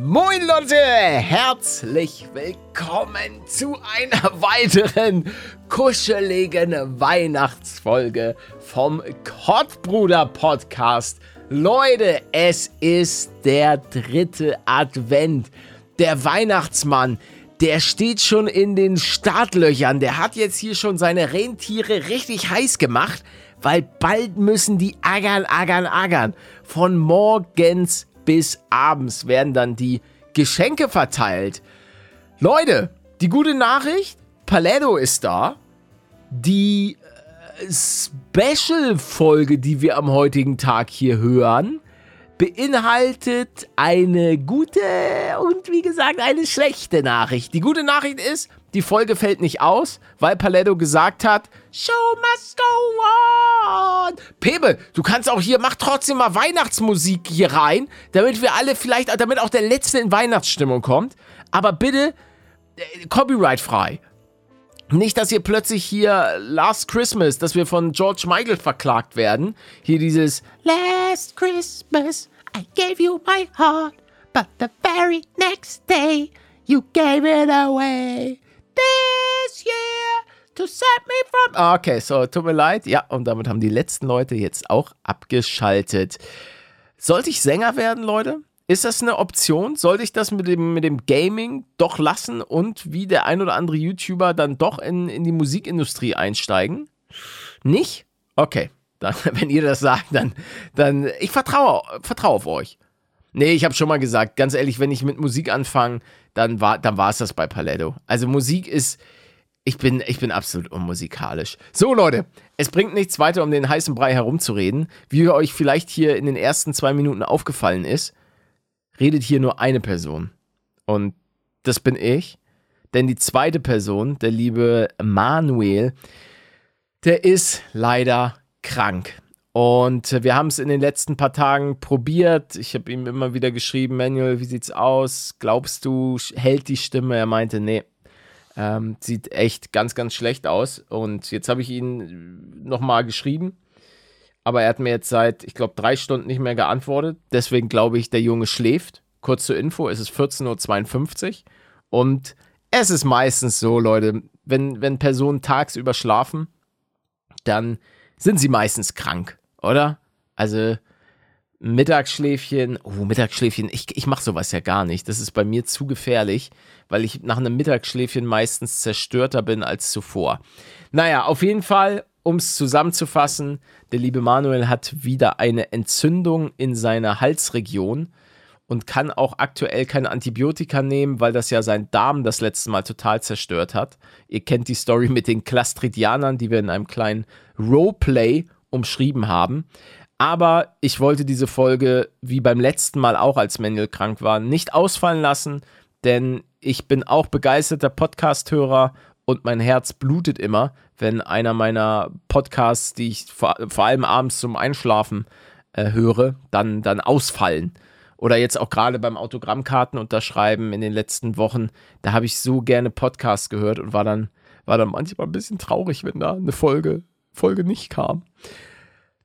Moin Leute, herzlich willkommen zu einer weiteren kuscheligen Weihnachtsfolge vom Kottbruder Podcast. Leute, es ist der dritte Advent. Der Weihnachtsmann, der steht schon in den Startlöchern. Der hat jetzt hier schon seine Rentiere richtig heiß gemacht, weil bald müssen die agern, agern, agern. Von morgens bis abends werden dann die Geschenke verteilt. Leute, die gute Nachricht, Paletto ist da. Die äh, Special-Folge, die wir am heutigen Tag hier hören, beinhaltet eine gute und wie gesagt eine schlechte Nachricht. Die gute Nachricht ist, die Folge fällt nicht aus, weil Paletto gesagt hat, Show must go on. Pebe, du kannst auch hier, mach trotzdem mal Weihnachtsmusik hier rein, damit wir alle vielleicht, damit auch der Letzte in Weihnachtsstimmung kommt. Aber bitte, äh, copyright frei. Nicht, dass ihr plötzlich hier Last Christmas, dass wir von George Michael verklagt werden. Hier dieses Last Christmas, I gave you my heart, but the very next day you gave it away. This year to set me from. Ah, okay, so tut mir leid. Ja, und damit haben die letzten Leute jetzt auch abgeschaltet. Sollte ich Sänger werden, Leute? Ist das eine Option? Sollte ich das mit dem, mit dem Gaming doch lassen und wie der ein oder andere YouTuber dann doch in, in die Musikindustrie einsteigen? Nicht? Okay. Dann, wenn ihr das sagt, dann, dann ich vertraue, vertraue auf euch. Nee, ich habe schon mal gesagt, ganz ehrlich, wenn ich mit Musik anfange, dann war dann es das bei Paletto. Also Musik ist, ich bin, ich bin absolut unmusikalisch. So Leute, es bringt nichts weiter, um den heißen Brei herumzureden. Wie euch vielleicht hier in den ersten zwei Minuten aufgefallen ist, redet hier nur eine Person. Und das bin ich. Denn die zweite Person, der liebe Manuel, der ist leider krank. Und wir haben es in den letzten paar Tagen probiert. Ich habe ihm immer wieder geschrieben, Manuel, wie sieht's aus? Glaubst du, hält die Stimme? Er meinte, nee. Ähm, sieht echt ganz, ganz schlecht aus. Und jetzt habe ich ihn nochmal geschrieben aber er hat mir jetzt seit, ich glaube, drei Stunden nicht mehr geantwortet. Deswegen glaube ich, der Junge schläft. Kurz zur Info, es ist 14.52 Uhr und es ist meistens so, Leute, wenn, wenn Personen tagsüber schlafen, dann sind sie meistens krank, oder? Also Mittagsschläfchen, oh, Mittagsschläfchen, ich, ich mache sowas ja gar nicht. Das ist bei mir zu gefährlich, weil ich nach einem Mittagsschläfchen meistens zerstörter bin als zuvor. Naja, auf jeden Fall, um es zusammenzufassen, der liebe Manuel hat wieder eine Entzündung in seiner Halsregion und kann auch aktuell keine Antibiotika nehmen, weil das ja sein Darm das letzte Mal total zerstört hat. Ihr kennt die Story mit den Clastridianern, die wir in einem kleinen Roleplay umschrieben haben. Aber ich wollte diese Folge, wie beim letzten Mal auch, als Manuel krank war, nicht ausfallen lassen, denn ich bin auch begeisterter Podcast-Hörer und mein Herz blutet immer, wenn einer meiner Podcasts, die ich vor, vor allem abends zum Einschlafen äh, höre, dann, dann ausfallen. Oder jetzt auch gerade beim Autogrammkarten unterschreiben in den letzten Wochen, da habe ich so gerne Podcasts gehört und war dann, war dann manchmal ein bisschen traurig, wenn da eine Folge, Folge nicht kam.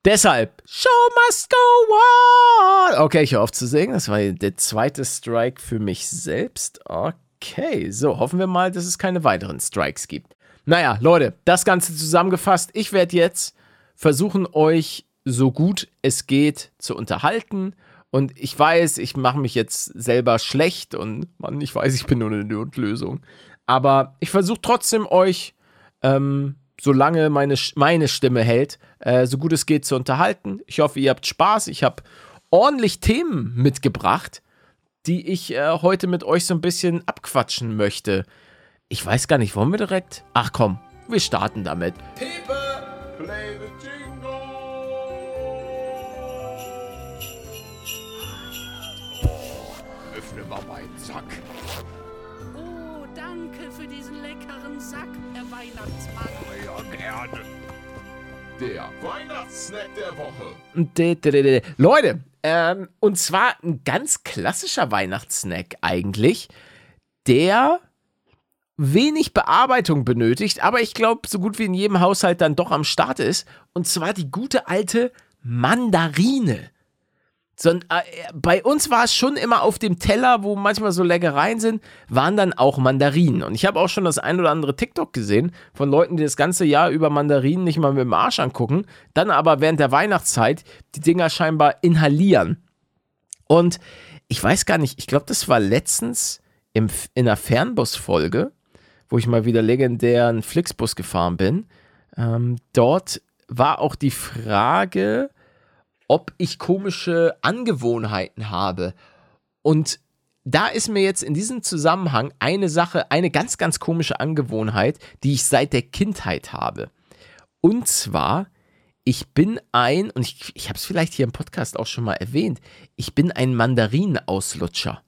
Deshalb, Show must go on. Okay, ich höre auf zu singen. Das war der zweite Strike für mich selbst. Okay. Okay, so hoffen wir mal, dass es keine weiteren Strikes gibt. Naja, Leute, das Ganze zusammengefasst. Ich werde jetzt versuchen, euch so gut es geht zu unterhalten. Und ich weiß, ich mache mich jetzt selber schlecht und Mann, ich weiß, ich bin nur eine Notlösung. Aber ich versuche trotzdem euch, ähm, solange meine, meine Stimme hält, äh, so gut es geht zu unterhalten. Ich hoffe, ihr habt Spaß. Ich habe ordentlich Themen mitgebracht die ich äh, heute mit euch so ein bisschen abquatschen möchte. Ich weiß gar nicht, wollen wir direkt? Ach komm, wir starten damit. Pepe, play the jingle. nimm mal meinen Sack. Oh, danke für diesen leckeren Sack, Herr Weihnachtsmann. Ja, gerne. Der Weihnachtssnack der Woche. Leute, ähm, und zwar ein ganz klassischer Weihnachtssnack eigentlich, der wenig Bearbeitung benötigt, aber ich glaube, so gut wie in jedem Haushalt dann doch am Start ist. Und zwar die gute alte Mandarine. So, äh, bei uns war es schon immer auf dem Teller, wo manchmal so Leckereien sind, waren dann auch Mandarinen. Und ich habe auch schon das ein oder andere TikTok gesehen von Leuten, die das ganze Jahr über Mandarinen nicht mal mit dem Arsch angucken, dann aber während der Weihnachtszeit die Dinger scheinbar inhalieren. Und ich weiß gar nicht, ich glaube, das war letztens im, in einer Fernbus-Folge, wo ich mal wieder legendären Flixbus gefahren bin. Ähm, dort war auch die Frage, ob ich komische Angewohnheiten habe. Und da ist mir jetzt in diesem Zusammenhang eine Sache, eine ganz, ganz komische Angewohnheit, die ich seit der Kindheit habe. Und zwar, ich bin ein, und ich, ich habe es vielleicht hier im Podcast auch schon mal erwähnt, ich bin ein Mandarinenauslutscher.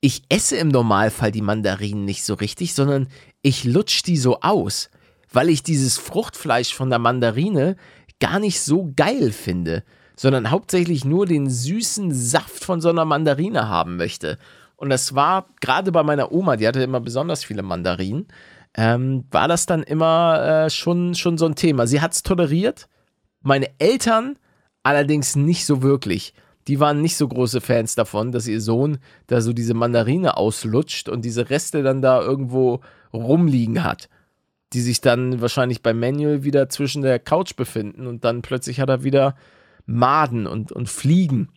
Ich esse im Normalfall die Mandarinen nicht so richtig, sondern ich lutsch die so aus, weil ich dieses Fruchtfleisch von der Mandarine gar nicht so geil finde, sondern hauptsächlich nur den süßen Saft von so einer Mandarine haben möchte. Und das war gerade bei meiner Oma, die hatte immer besonders viele Mandarinen, ähm, war das dann immer äh, schon, schon so ein Thema. Sie hat es toleriert, meine Eltern allerdings nicht so wirklich. Die waren nicht so große Fans davon, dass ihr Sohn da so diese Mandarine auslutscht und diese Reste dann da irgendwo rumliegen hat die sich dann wahrscheinlich beim Manual wieder zwischen der Couch befinden und dann plötzlich hat er wieder Maden und, und Fliegen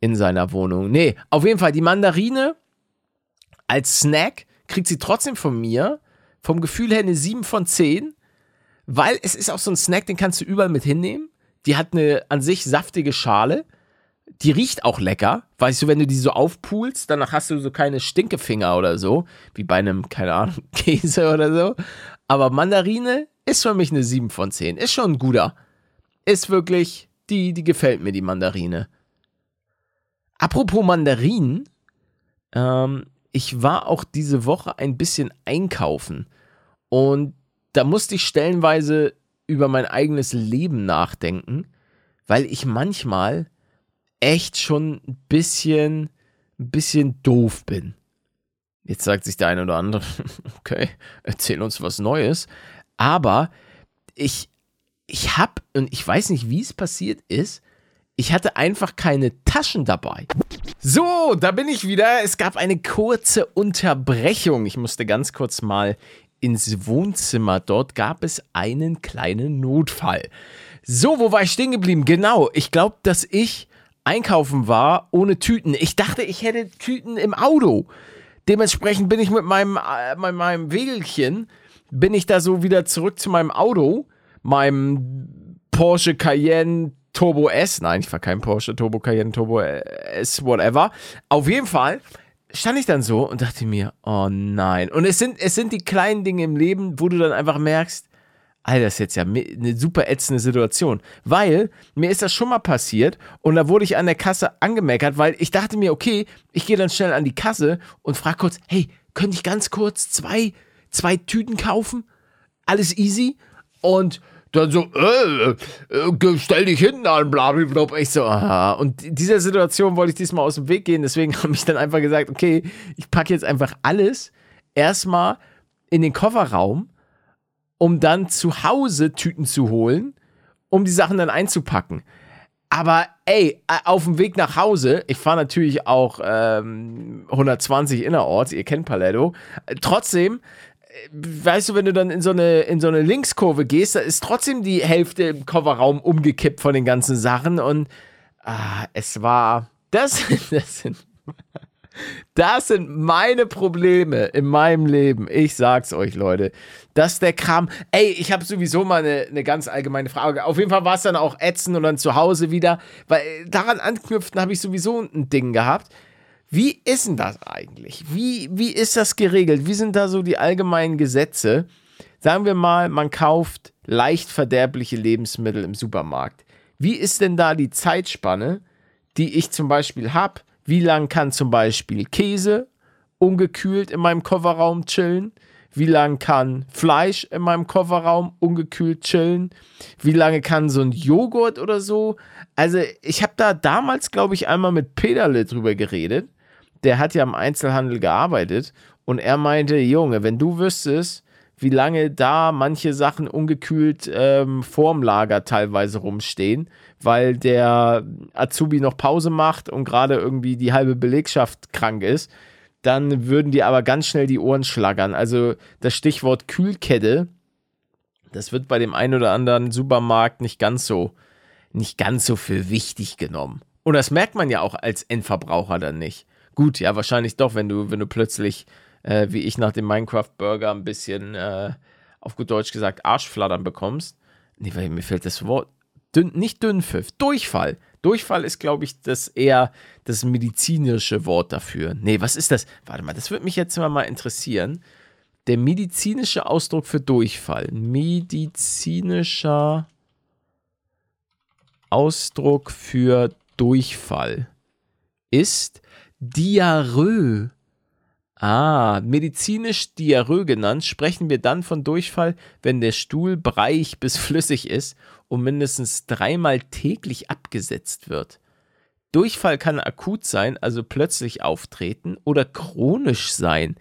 in seiner Wohnung. Nee, auf jeden Fall die Mandarine als Snack kriegt sie trotzdem von mir vom Gefühl her eine 7 von 10, weil es ist auch so ein Snack, den kannst du überall mit hinnehmen. Die hat eine an sich saftige Schale. Die riecht auch lecker. Weißt du, wenn du die so aufpulst, danach hast du so keine Stinkefinger oder so, wie bei einem, keine Ahnung, Käse oder so. Aber Mandarine ist für mich eine 7 von 10. Ist schon ein guter. Ist wirklich, die, die gefällt mir, die Mandarine. Apropos Mandarinen, ähm, ich war auch diese Woche ein bisschen einkaufen. Und da musste ich stellenweise über mein eigenes Leben nachdenken, weil ich manchmal echt schon ein bisschen, ein bisschen doof bin. Jetzt sagt sich der eine oder andere, okay, erzähl uns was Neues. Aber ich, ich habe, und ich weiß nicht, wie es passiert ist, ich hatte einfach keine Taschen dabei. So, da bin ich wieder. Es gab eine kurze Unterbrechung. Ich musste ganz kurz mal ins Wohnzimmer. Dort gab es einen kleinen Notfall. So, wo war ich stehen geblieben? Genau, ich glaube, dass ich einkaufen war ohne Tüten. Ich dachte, ich hätte Tüten im Auto. Dementsprechend bin ich mit meinem, äh, mit meinem Wägelchen, bin ich da so wieder zurück zu meinem Auto, meinem Porsche Cayenne Turbo S. Nein, ich war kein Porsche Turbo Cayenne Turbo S, whatever. Auf jeden Fall stand ich dann so und dachte mir, oh nein. Und es sind, es sind die kleinen Dinge im Leben, wo du dann einfach merkst, Alter, das ist jetzt ja eine super ätzende Situation. Weil mir ist das schon mal passiert und da wurde ich an der Kasse angemeckert, weil ich dachte mir, okay, ich gehe dann schnell an die Kasse und frage kurz, hey, könnte ich ganz kurz zwei, zwei Tüten kaufen? Alles easy? Und dann so, äh, äh, stell dich hinten an, blablabla. Ich so, aha. Und dieser Situation wollte ich diesmal aus dem Weg gehen, deswegen habe ich dann einfach gesagt, okay, ich packe jetzt einfach alles erstmal in den Kofferraum um dann zu Hause Tüten zu holen, um die Sachen dann einzupacken. Aber ey, auf dem Weg nach Hause, ich fahre natürlich auch ähm, 120 innerorts, ihr kennt Paletto. Trotzdem, äh, weißt du, wenn du dann in so eine, in so eine Linkskurve gehst, da ist trotzdem die Hälfte im Kofferraum umgekippt von den ganzen Sachen und ah, es war. Das, das sind. Das sind meine Probleme in meinem Leben. Ich sag's euch, Leute. Dass der Kram. Ey, ich habe sowieso mal eine, eine ganz allgemeine Frage. Auf jeden Fall war es dann auch ätzend und dann zu Hause wieder. Weil daran anknüpften habe ich sowieso ein Ding gehabt. Wie ist denn das eigentlich? Wie, wie ist das geregelt? Wie sind da so die allgemeinen Gesetze? Sagen wir mal, man kauft leicht verderbliche Lebensmittel im Supermarkt. Wie ist denn da die Zeitspanne, die ich zum Beispiel habe? Wie lang kann zum Beispiel Käse ungekühlt in meinem Kofferraum chillen? Wie lang kann Fleisch in meinem Kofferraum ungekühlt chillen? Wie lange kann so ein Joghurt oder so? Also, ich habe da damals, glaube ich, einmal mit Peterle drüber geredet. Der hat ja im Einzelhandel gearbeitet und er meinte, Junge, wenn du wüsstest, wie lange da manche Sachen ungekühlt ähm, vorm Lager teilweise rumstehen, weil der Azubi noch Pause macht und gerade irgendwie die halbe Belegschaft krank ist, dann würden die aber ganz schnell die Ohren schlagern. Also das Stichwort Kühlkette, das wird bei dem einen oder anderen Supermarkt nicht ganz so, nicht ganz so für wichtig genommen. Und das merkt man ja auch als Endverbraucher dann nicht. Gut, ja, wahrscheinlich doch, wenn du, wenn du plötzlich äh, wie ich nach dem Minecraft-Burger ein bisschen, äh, auf gut Deutsch gesagt, Arschflattern bekommst. Nee, weil mir fällt das Wort, dünn, nicht Dünnpfiff, Durchfall. Durchfall ist, glaube ich, das eher das medizinische Wort dafür. Nee, was ist das? Warte mal, das würde mich jetzt mal interessieren. Der medizinische Ausdruck für Durchfall. Medizinischer Ausdruck für Durchfall ist Diarrhoe. Ah, medizinisch Diarrhoe genannt, sprechen wir dann von Durchfall, wenn der Stuhl breiig bis flüssig ist und mindestens dreimal täglich abgesetzt wird. Durchfall kann akut sein, also plötzlich auftreten, oder chronisch sein,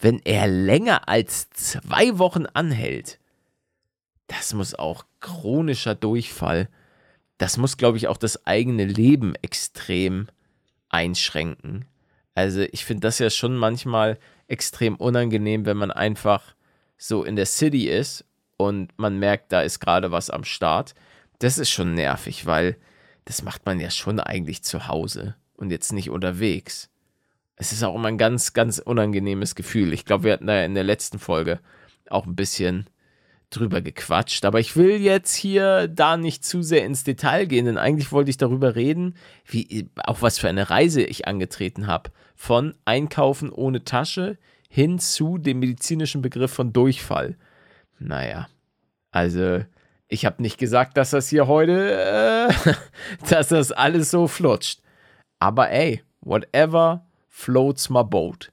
wenn er länger als zwei Wochen anhält. Das muss auch chronischer Durchfall. Das muss, glaube ich, auch das eigene Leben extrem einschränken. Also ich finde das ja schon manchmal extrem unangenehm, wenn man einfach so in der City ist und man merkt, da ist gerade was am Start. Das ist schon nervig, weil das macht man ja schon eigentlich zu Hause und jetzt nicht unterwegs. Es ist auch immer ein ganz, ganz unangenehmes Gefühl. Ich glaube, wir hatten da in der letzten Folge auch ein bisschen drüber gequatscht. Aber ich will jetzt hier da nicht zu sehr ins Detail gehen, denn eigentlich wollte ich darüber reden, wie auch was für eine Reise ich angetreten habe. Von Einkaufen ohne Tasche hin zu dem medizinischen Begriff von Durchfall. Naja, also ich habe nicht gesagt, dass das hier heute, äh, dass das alles so flutscht. Aber ey, whatever floats my boat.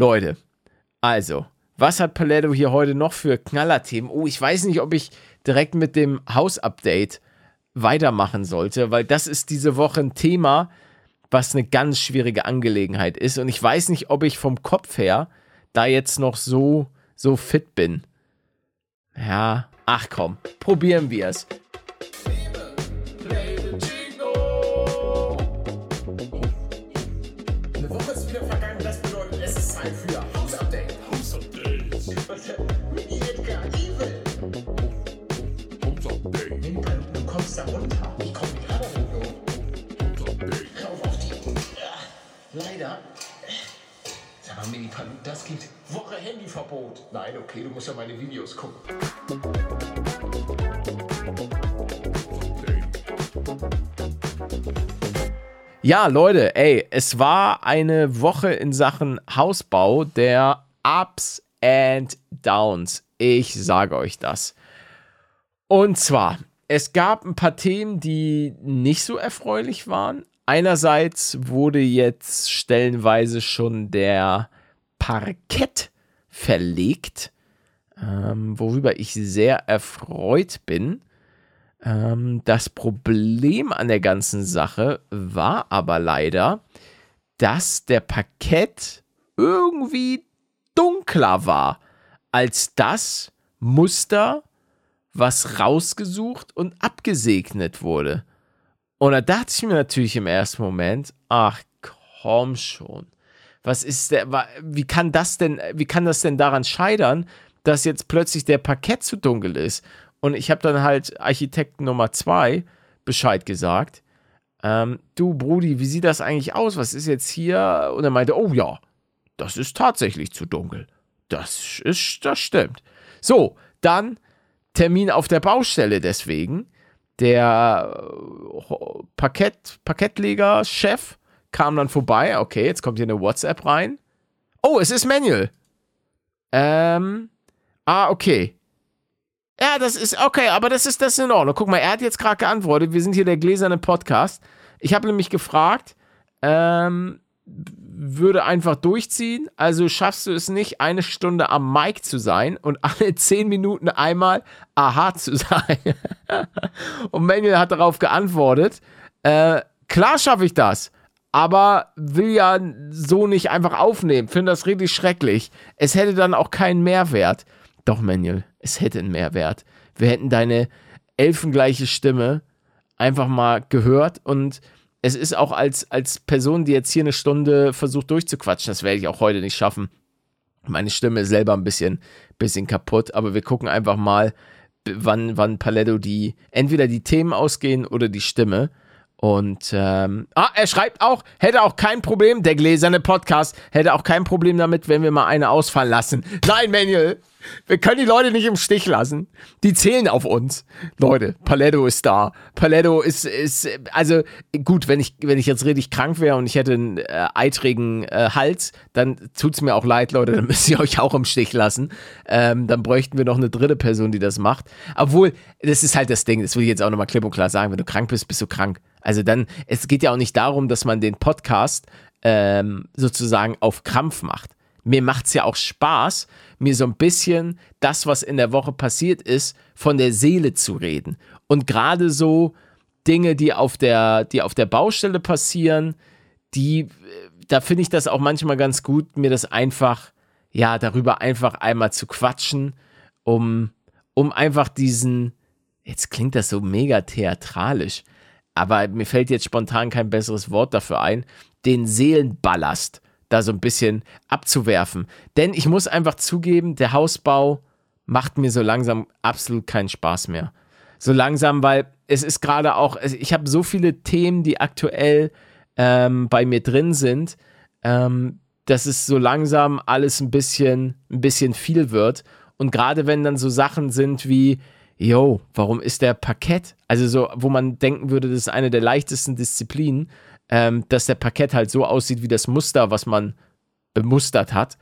Leute, also, was hat Paletto hier heute noch für Knallerthemen? Oh, ich weiß nicht, ob ich direkt mit dem Haus-Update weitermachen sollte, weil das ist diese Woche ein Thema, was eine ganz schwierige Angelegenheit ist. Und ich weiß nicht, ob ich vom Kopf her da jetzt noch so, so fit bin. Ja, ach komm, probieren wir es. Woche Handyverbot. Nein, okay, du musst ja meine Videos gucken. Ja, Leute, ey, es war eine Woche in Sachen Hausbau der Ups and Downs. Ich sage euch das. Und zwar, es gab ein paar Themen, die nicht so erfreulich waren. Einerseits wurde jetzt stellenweise schon der Parkett verlegt, ähm, worüber ich sehr erfreut bin. Ähm, das Problem an der ganzen Sache war aber leider, dass der Parkett irgendwie dunkler war als das Muster, was rausgesucht und abgesegnet wurde. Und da dachte ich mir natürlich im ersten Moment, ach komm schon. Was ist der, wie kann das denn, wie kann das denn daran scheitern, dass jetzt plötzlich der Parkett zu dunkel ist? Und ich habe dann halt Architekten Nummer zwei Bescheid gesagt. ähm, du Brudi, wie sieht das eigentlich aus? Was ist jetzt hier? Und er meinte, oh ja, das ist tatsächlich zu dunkel. Das ist, das stimmt. So, dann Termin auf der Baustelle deswegen. Der äh, Parkett, Parkettleger-Chef kam dann vorbei. Okay, jetzt kommt hier eine WhatsApp rein. Oh, es ist Manuel. Ähm, ah, okay. Ja, das ist okay, aber das ist das ist in Ordnung. Guck mal, er hat jetzt gerade geantwortet. Wir sind hier der gläserne Podcast. Ich habe nämlich gefragt, ähm, würde einfach durchziehen. Also schaffst du es nicht, eine Stunde am Mic zu sein und alle zehn Minuten einmal aha zu sein. und Manuel hat darauf geantwortet, äh, klar schaffe ich das aber will ja so nicht einfach aufnehmen. Finde das richtig schrecklich. Es hätte dann auch keinen Mehrwert. Doch, Manuel, es hätte einen Mehrwert. Wir hätten deine elfengleiche Stimme einfach mal gehört und es ist auch als, als Person, die jetzt hier eine Stunde versucht durchzuquatschen, das werde ich auch heute nicht schaffen. Meine Stimme ist selber ein bisschen, bisschen kaputt, aber wir gucken einfach mal, wann, wann Paletto die, entweder die Themen ausgehen oder die Stimme. Und ähm, ah, er schreibt auch, hätte auch kein Problem, der gläserne Podcast hätte auch kein Problem damit, wenn wir mal eine ausfallen lassen. Nein, Manuel, wir können die Leute nicht im Stich lassen. Die zählen auf uns. Leute, Paletto ist da. Paletto ist, ist also gut, wenn ich, wenn ich jetzt richtig krank wäre und ich hätte einen äh, eitrigen äh, Hals, dann tut's mir auch leid, Leute, dann müsst ihr euch auch im Stich lassen. Ähm, dann bräuchten wir noch eine dritte Person, die das macht. Obwohl, das ist halt das Ding, das will ich jetzt auch nochmal klipp und klar sagen, wenn du krank bist, bist du krank. Also dann, es geht ja auch nicht darum, dass man den Podcast ähm, sozusagen auf Krampf macht. Mir macht es ja auch Spaß, mir so ein bisschen das, was in der Woche passiert ist, von der Seele zu reden. Und gerade so Dinge, die auf der, die auf der Baustelle passieren, die, da finde ich das auch manchmal ganz gut, mir das einfach, ja, darüber einfach einmal zu quatschen, um, um einfach diesen, jetzt klingt das so mega theatralisch, aber mir fällt jetzt spontan kein besseres Wort dafür ein, den Seelenballast da so ein bisschen abzuwerfen. Denn ich muss einfach zugeben, der Hausbau macht mir so langsam absolut keinen Spaß mehr. So langsam, weil es ist gerade auch, ich habe so viele Themen, die aktuell ähm, bei mir drin sind, ähm, dass es so langsam alles ein bisschen, ein bisschen viel wird. Und gerade wenn dann so Sachen sind wie, yo, warum ist der Parkett? Also so, wo man denken würde, das ist eine der leichtesten Disziplinen, ähm, dass der Parkett halt so aussieht wie das Muster, was man bemustert hat.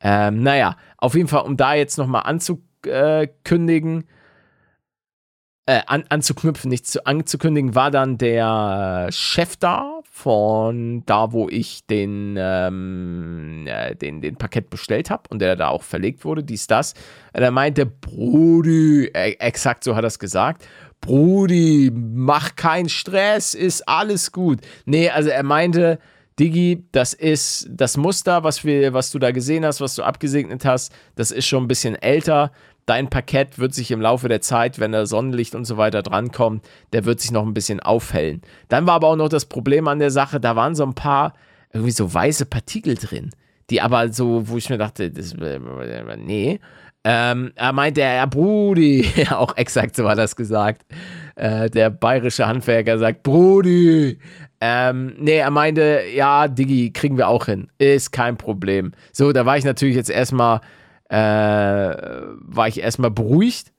Ähm, naja, auf jeden Fall, um da jetzt nochmal anzukündigen, äh, an, anzuknüpfen, nicht zu, anzukündigen, war dann der Chef da von da, wo ich den, ähm, äh, den, den Parkett bestellt habe und der da auch verlegt wurde, dies, das. Er meinte, Brudi, äh, exakt so hat er es gesagt, Brudi, mach keinen Stress, ist alles gut. Nee, also er meinte, Digi, das ist das Muster, was, wir, was du da gesehen hast, was du abgesegnet hast, das ist schon ein bisschen älter dein Parkett wird sich im Laufe der Zeit, wenn da Sonnenlicht und so weiter drankommt, der wird sich noch ein bisschen aufhellen. Dann war aber auch noch das Problem an der Sache, da waren so ein paar irgendwie so weiße Partikel drin, die aber so, wo ich mir dachte, das, nee. Ähm, er meinte, Herr Brudi, auch exakt so er es gesagt. Äh, der bayerische Handwerker sagt, Brudi. Ähm, nee, er meinte, ja, Digi, kriegen wir auch hin. Ist kein Problem. So, da war ich natürlich jetzt erstmal äh, war ich erstmal beruhigt,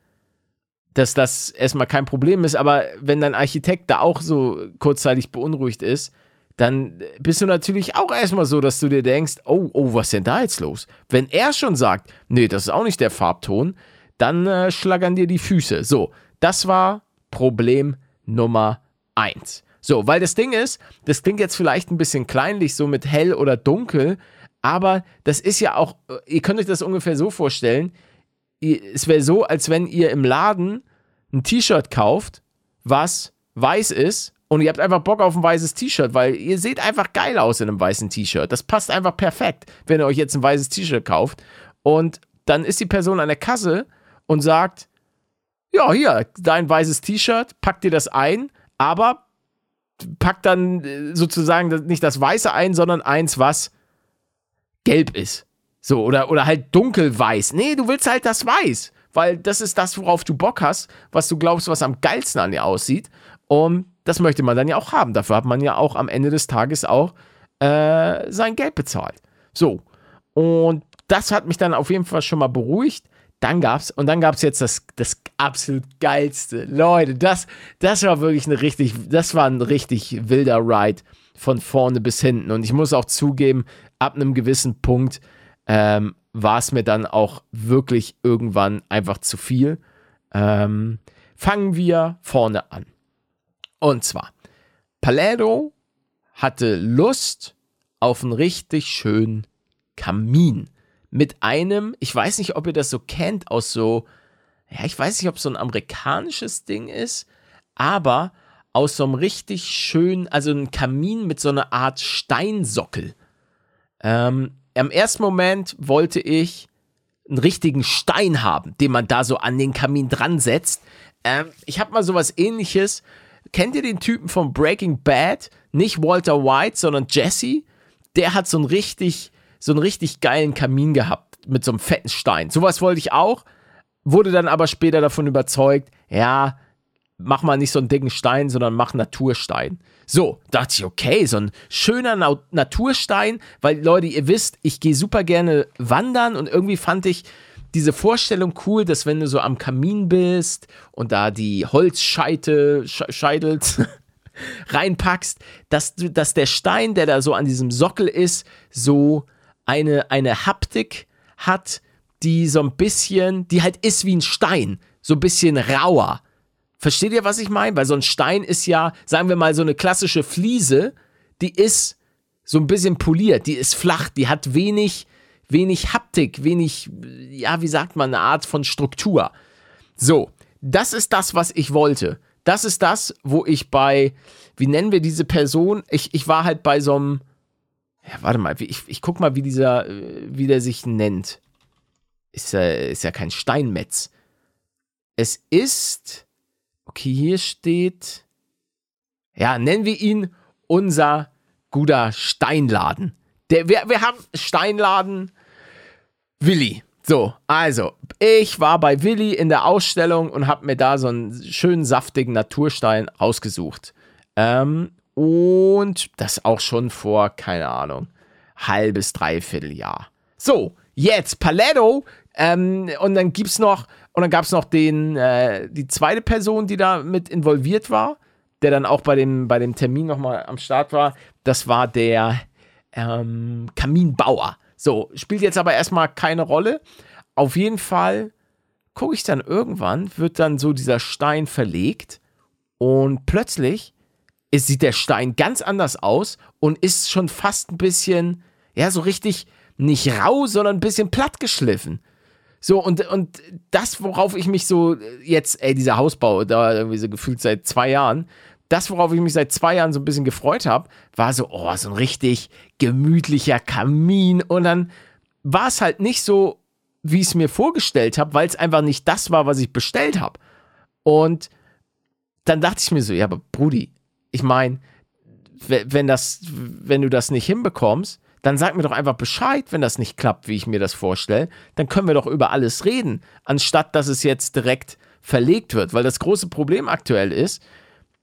dass das erstmal kein Problem ist. Aber wenn dein Architekt da auch so kurzzeitig beunruhigt ist, dann bist du natürlich auch erstmal so, dass du dir denkst, oh, oh, was ist denn da jetzt los? Wenn er schon sagt, nee, das ist auch nicht der Farbton, dann äh, schlagern dir die Füße. So, das war Problem Nummer eins. So, weil das Ding ist, das klingt jetzt vielleicht ein bisschen kleinlich, so mit hell oder dunkel, aber das ist ja auch, ihr könnt euch das ungefähr so vorstellen. Es wäre so, als wenn ihr im Laden ein T-Shirt kauft, was weiß ist, und ihr habt einfach Bock auf ein weißes T-Shirt, weil ihr seht einfach geil aus in einem weißen T-Shirt. Das passt einfach perfekt, wenn ihr euch jetzt ein weißes T-Shirt kauft. Und dann ist die Person an der Kasse und sagt, ja, hier, dein weißes T-Shirt, packt dir das ein, aber packt dann äh, sozusagen nicht das Weiße ein, sondern eins, was gelb ist. So, oder, oder halt dunkelweiß. Nee, du willst halt das Weiß, weil das ist das, worauf du Bock hast, was du glaubst, was am geilsten an dir aussieht. Und das möchte man dann ja auch haben. Dafür hat man ja auch am Ende des Tages auch äh, sein Geld bezahlt. So. Und das hat mich dann auf jeden Fall schon mal beruhigt. Dann gab's, und dann gab's jetzt das, das absolut geilste. Leute, das, das war wirklich eine richtig, das war ein richtig wilder Ride von vorne bis hinten. Und ich muss auch zugeben, ab einem gewissen Punkt ähm, war es mir dann auch wirklich irgendwann einfach zu viel. Ähm, fangen wir vorne an. Und zwar, Palermo hatte Lust auf einen richtig schönen Kamin. Mit einem, ich weiß nicht, ob ihr das so kennt, aus so, ja, ich weiß nicht, ob es so ein amerikanisches Ding ist, aber aus so einem richtig schönen, also ein Kamin mit so einer Art Steinsockel. Ähm, Im ersten Moment wollte ich einen richtigen Stein haben, den man da so an den Kamin dran setzt. Ähm, ich habe mal sowas ähnliches. Kennt ihr den Typen von Breaking Bad? Nicht Walter White, sondern Jesse. Der hat so einen richtig, so einen richtig geilen Kamin gehabt mit so einem fetten Stein. Sowas wollte ich auch, wurde dann aber später davon überzeugt, ja, mach mal nicht so einen dicken Stein, sondern mach Naturstein. So, dachte ich, okay, so ein schöner Na Naturstein, weil Leute, ihr wisst, ich gehe super gerne wandern und irgendwie fand ich diese Vorstellung cool, dass wenn du so am Kamin bist und da die Holzscheite, Scheidels reinpackst, dass du, dass der Stein, der da so an diesem Sockel ist, so eine, eine Haptik hat, die so ein bisschen, die halt ist wie ein Stein, so ein bisschen rauer. Versteht ihr, was ich meine? Weil so ein Stein ist ja, sagen wir mal, so eine klassische Fliese, die ist so ein bisschen poliert, die ist flach, die hat wenig, wenig Haptik, wenig, ja, wie sagt man, eine Art von Struktur. So, das ist das, was ich wollte. Das ist das, wo ich bei, wie nennen wir diese Person? Ich, ich war halt bei so einem, ja, warte mal, ich, ich guck mal, wie dieser, wie der sich nennt. Ist ja, ist ja kein Steinmetz. Es ist, Okay, hier steht, ja, nennen wir ihn unser guter Steinladen. Der, wir, wir haben Steinladen Willi. So, also, ich war bei Willi in der Ausstellung und habe mir da so einen schönen saftigen Naturstein ausgesucht. Ähm, und das auch schon vor, keine Ahnung, halbes, dreiviertel Jahr. So, jetzt Paletto. Ähm, und dann gibt es noch und dann gab es noch den, äh, die zweite Person, die da mit involviert war, der dann auch bei dem, bei dem Termin nochmal am Start war. Das war der ähm, Kaminbauer. So, spielt jetzt aber erstmal keine Rolle. Auf jeden Fall gucke ich dann irgendwann, wird dann so dieser Stein verlegt und plötzlich ist, sieht der Stein ganz anders aus und ist schon fast ein bisschen, ja, so richtig nicht rau, sondern ein bisschen platt geschliffen. So, und, und das, worauf ich mich so jetzt, ey, dieser Hausbau, da irgendwie so gefühlt seit zwei Jahren, das, worauf ich mich seit zwei Jahren so ein bisschen gefreut habe, war so, oh, so ein richtig gemütlicher Kamin. Und dann war es halt nicht so, wie ich es mir vorgestellt habe, weil es einfach nicht das war, was ich bestellt habe. Und dann dachte ich mir so, ja, aber Brudi, ich meine, wenn wenn du das nicht hinbekommst, dann sag mir doch einfach Bescheid, wenn das nicht klappt, wie ich mir das vorstelle. Dann können wir doch über alles reden, anstatt dass es jetzt direkt verlegt wird. Weil das große Problem aktuell ist,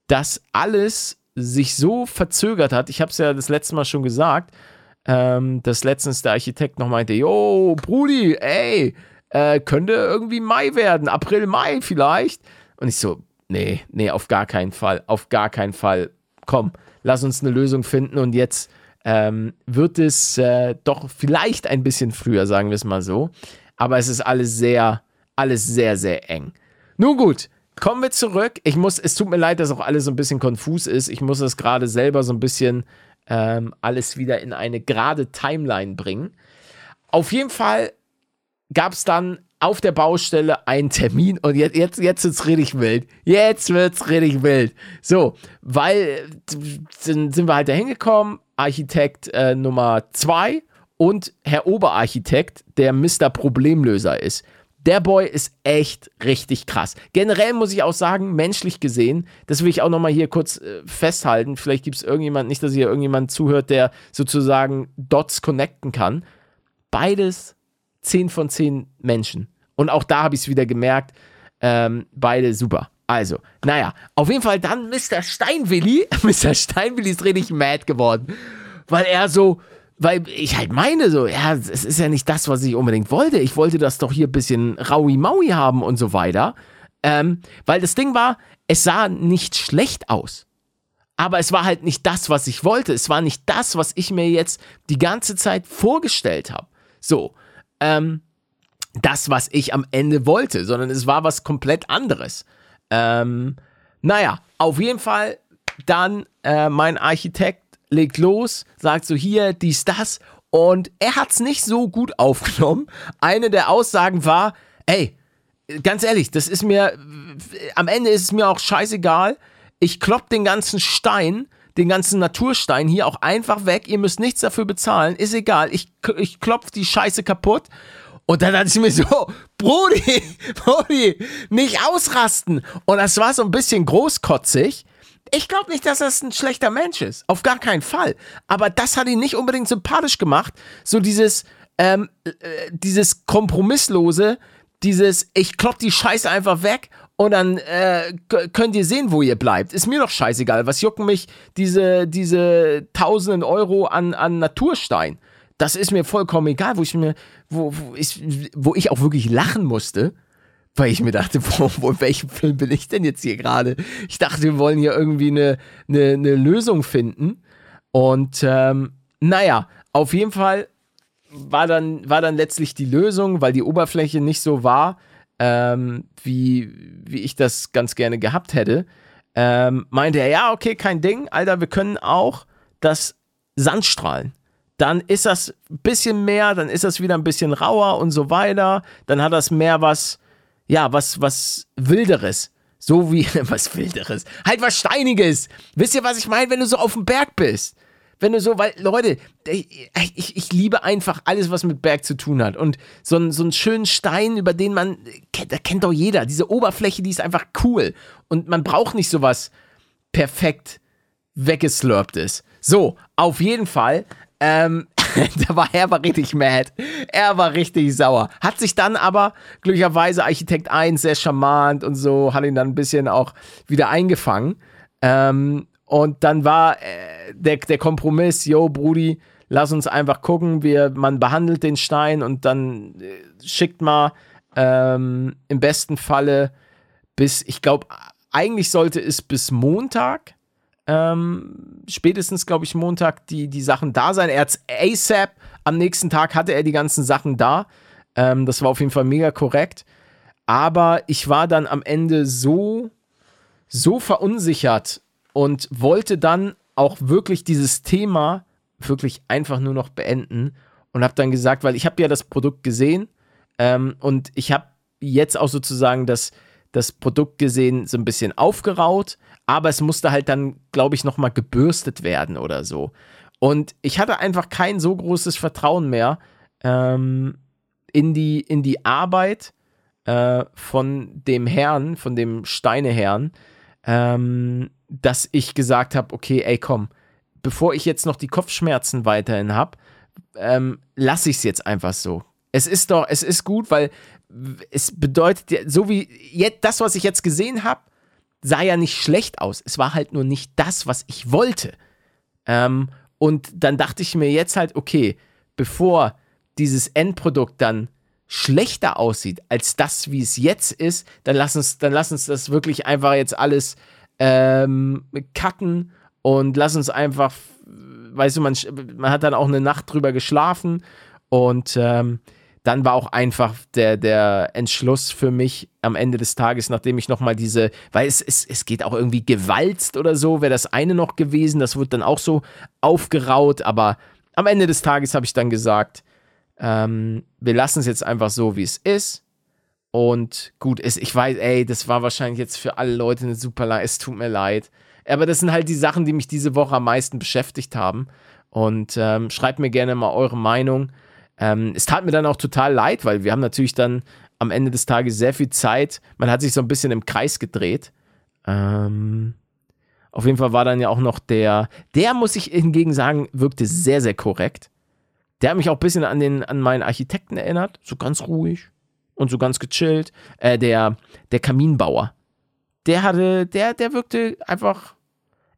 dass alles sich so verzögert hat. Ich habe es ja das letzte Mal schon gesagt, ähm, dass letztens der Architekt noch meinte, yo, Brudi, ey, äh, könnte irgendwie Mai werden, April, Mai vielleicht. Und ich so, nee, nee, auf gar keinen Fall, auf gar keinen Fall. Komm, lass uns eine Lösung finden und jetzt ähm, wird es äh, doch vielleicht ein bisschen früher, sagen wir es mal so. Aber es ist alles sehr, alles sehr, sehr eng. Nun gut, kommen wir zurück. Ich muss, es tut mir leid, dass auch alles so ein bisschen konfus ist. Ich muss das gerade selber so ein bisschen ähm, alles wieder in eine gerade Timeline bringen. Auf jeden Fall gab es dann auf der Baustelle einen Termin und jetzt, jetzt, jetzt wird es richtig wild. Jetzt wird es richtig wild. So, weil sind, sind wir halt da hingekommen, Architekt äh, Nummer zwei und Herr Oberarchitekt, der Mr. Problemlöser ist. Der Boy ist echt richtig krass. Generell muss ich auch sagen, menschlich gesehen, das will ich auch nochmal hier kurz äh, festhalten. Vielleicht gibt es irgendjemand, nicht, dass hier irgendjemand zuhört, der sozusagen Dots connecten kann. Beides 10 von 10 Menschen. Und auch da habe ich es wieder gemerkt, ähm, beide super. Also, naja, auf jeden Fall dann Mr. Steinwilli. Mr. Steinwilli ist richtig mad geworden. Weil er so, weil ich halt meine, so, ja, es ist ja nicht das, was ich unbedingt wollte. Ich wollte das doch hier ein bisschen Raui-Maui haben und so weiter. Ähm, weil das Ding war, es sah nicht schlecht aus. Aber es war halt nicht das, was ich wollte. Es war nicht das, was ich mir jetzt die ganze Zeit vorgestellt habe. So, ähm, das, was ich am Ende wollte, sondern es war was komplett anderes. Ähm, naja, auf jeden Fall dann äh, mein Architekt legt los, sagt so hier, dies, das. Und er hat es nicht so gut aufgenommen. Eine der Aussagen war, ey, ganz ehrlich, das ist mir, am Ende ist es mir auch scheißegal. Ich klopp den ganzen Stein, den ganzen Naturstein hier auch einfach weg. Ihr müsst nichts dafür bezahlen. Ist egal. Ich, ich klopf die Scheiße kaputt. Und dann dachte ich mir so, Brudi, Brudi, nicht ausrasten. Und das war so ein bisschen großkotzig. Ich glaube nicht, dass das ein schlechter Mensch ist. Auf gar keinen Fall. Aber das hat ihn nicht unbedingt sympathisch gemacht. So dieses, ähm, äh, dieses Kompromisslose, dieses, ich klopp die Scheiße einfach weg und dann äh, könnt ihr sehen, wo ihr bleibt. Ist mir doch scheißegal. Was jucken mich diese, diese tausenden Euro an, an Naturstein? Das ist mir vollkommen egal, wo ich mir, wo, wo, ich, wo ich auch wirklich lachen musste, weil ich mir dachte, wo, wo, in welchem Film bin ich denn jetzt hier gerade? Ich dachte, wir wollen hier irgendwie eine, eine, eine Lösung finden. Und ähm, naja, auf jeden Fall war dann, war dann letztlich die Lösung, weil die Oberfläche nicht so war, ähm, wie, wie ich das ganz gerne gehabt hätte. Ähm, meinte er, ja, okay, kein Ding, Alter, wir können auch das Sandstrahlen. Dann ist das ein bisschen mehr, dann ist das wieder ein bisschen rauer und so weiter. Dann hat das mehr was, ja, was, was Wilderes. So wie, was Wilderes. Halt was Steiniges. Wisst ihr, was ich meine, wenn du so auf dem Berg bist? wenn du so, weil, Leute, ich, ich, liebe einfach alles, was mit Berg zu tun hat. Und so, ein, so einen schönen Stein, über den man, da kennt doch jeder. Diese Oberfläche, die ist einfach cool. Und man braucht nicht sowas perfekt weggeslurptes. So, auf jeden Fall. Ähm, da war er war richtig mad. Er war richtig sauer. Hat sich dann aber glücklicherweise Architekt 1 sehr charmant und so, hat ihn dann ein bisschen auch wieder eingefangen. Ähm, und dann war äh, der, der Kompromiss, yo, Brudi, lass uns einfach gucken, wir, man behandelt den Stein und dann äh, schickt mal ähm, im besten Falle bis, ich glaube, eigentlich sollte es bis Montag, ähm, spätestens, glaube ich, Montag, die, die Sachen da sein. Er hat ASAP, am nächsten Tag hatte er die ganzen Sachen da. Ähm, das war auf jeden Fall mega korrekt. Aber ich war dann am Ende so, so verunsichert und wollte dann auch wirklich dieses Thema wirklich einfach nur noch beenden und habe dann gesagt, weil ich habe ja das Produkt gesehen ähm, und ich habe jetzt auch sozusagen das, das Produkt gesehen, so ein bisschen aufgeraut, aber es musste halt dann, glaube ich, nochmal gebürstet werden oder so. Und ich hatte einfach kein so großes Vertrauen mehr ähm, in, die, in die Arbeit äh, von dem Herrn, von dem Steineherrn, ähm, dass ich gesagt habe, okay, ey, komm, bevor ich jetzt noch die Kopfschmerzen weiterhin habe, ähm, lasse ich es jetzt einfach so. Es ist doch, es ist gut, weil es bedeutet, so wie jetzt, das, was ich jetzt gesehen habe, sah ja nicht schlecht aus. Es war halt nur nicht das, was ich wollte. Ähm, und dann dachte ich mir jetzt halt, okay, bevor dieses Endprodukt dann schlechter aussieht als das, wie es jetzt ist, dann lass uns, dann lass uns das wirklich einfach jetzt alles ähm, cutten und lass uns einfach, weißt du, man, man hat dann auch eine Nacht drüber geschlafen und ähm, dann war auch einfach der, der Entschluss für mich am Ende des Tages, nachdem ich nochmal diese, weil es, es, es geht auch irgendwie gewalzt oder so, wäre das eine noch gewesen, das wird dann auch so aufgeraut, aber am Ende des Tages habe ich dann gesagt, ähm, wir lassen es jetzt einfach so, wie es ist. Und gut, es, ich weiß, ey, das war wahrscheinlich jetzt für alle Leute eine super leid. Es tut mir leid. Aber das sind halt die Sachen, die mich diese Woche am meisten beschäftigt haben. Und ähm, schreibt mir gerne mal eure Meinung. Ähm, es tat mir dann auch total leid, weil wir haben natürlich dann am Ende des Tages sehr viel Zeit. Man hat sich so ein bisschen im Kreis gedreht. Ähm, auf jeden Fall war dann ja auch noch der, der muss ich hingegen sagen, wirkte sehr, sehr korrekt. Der hat mich auch ein bisschen an, den, an meinen Architekten erinnert, so ganz ruhig und so ganz gechillt. Äh, der, der Kaminbauer. der hatte, der, der wirkte einfach,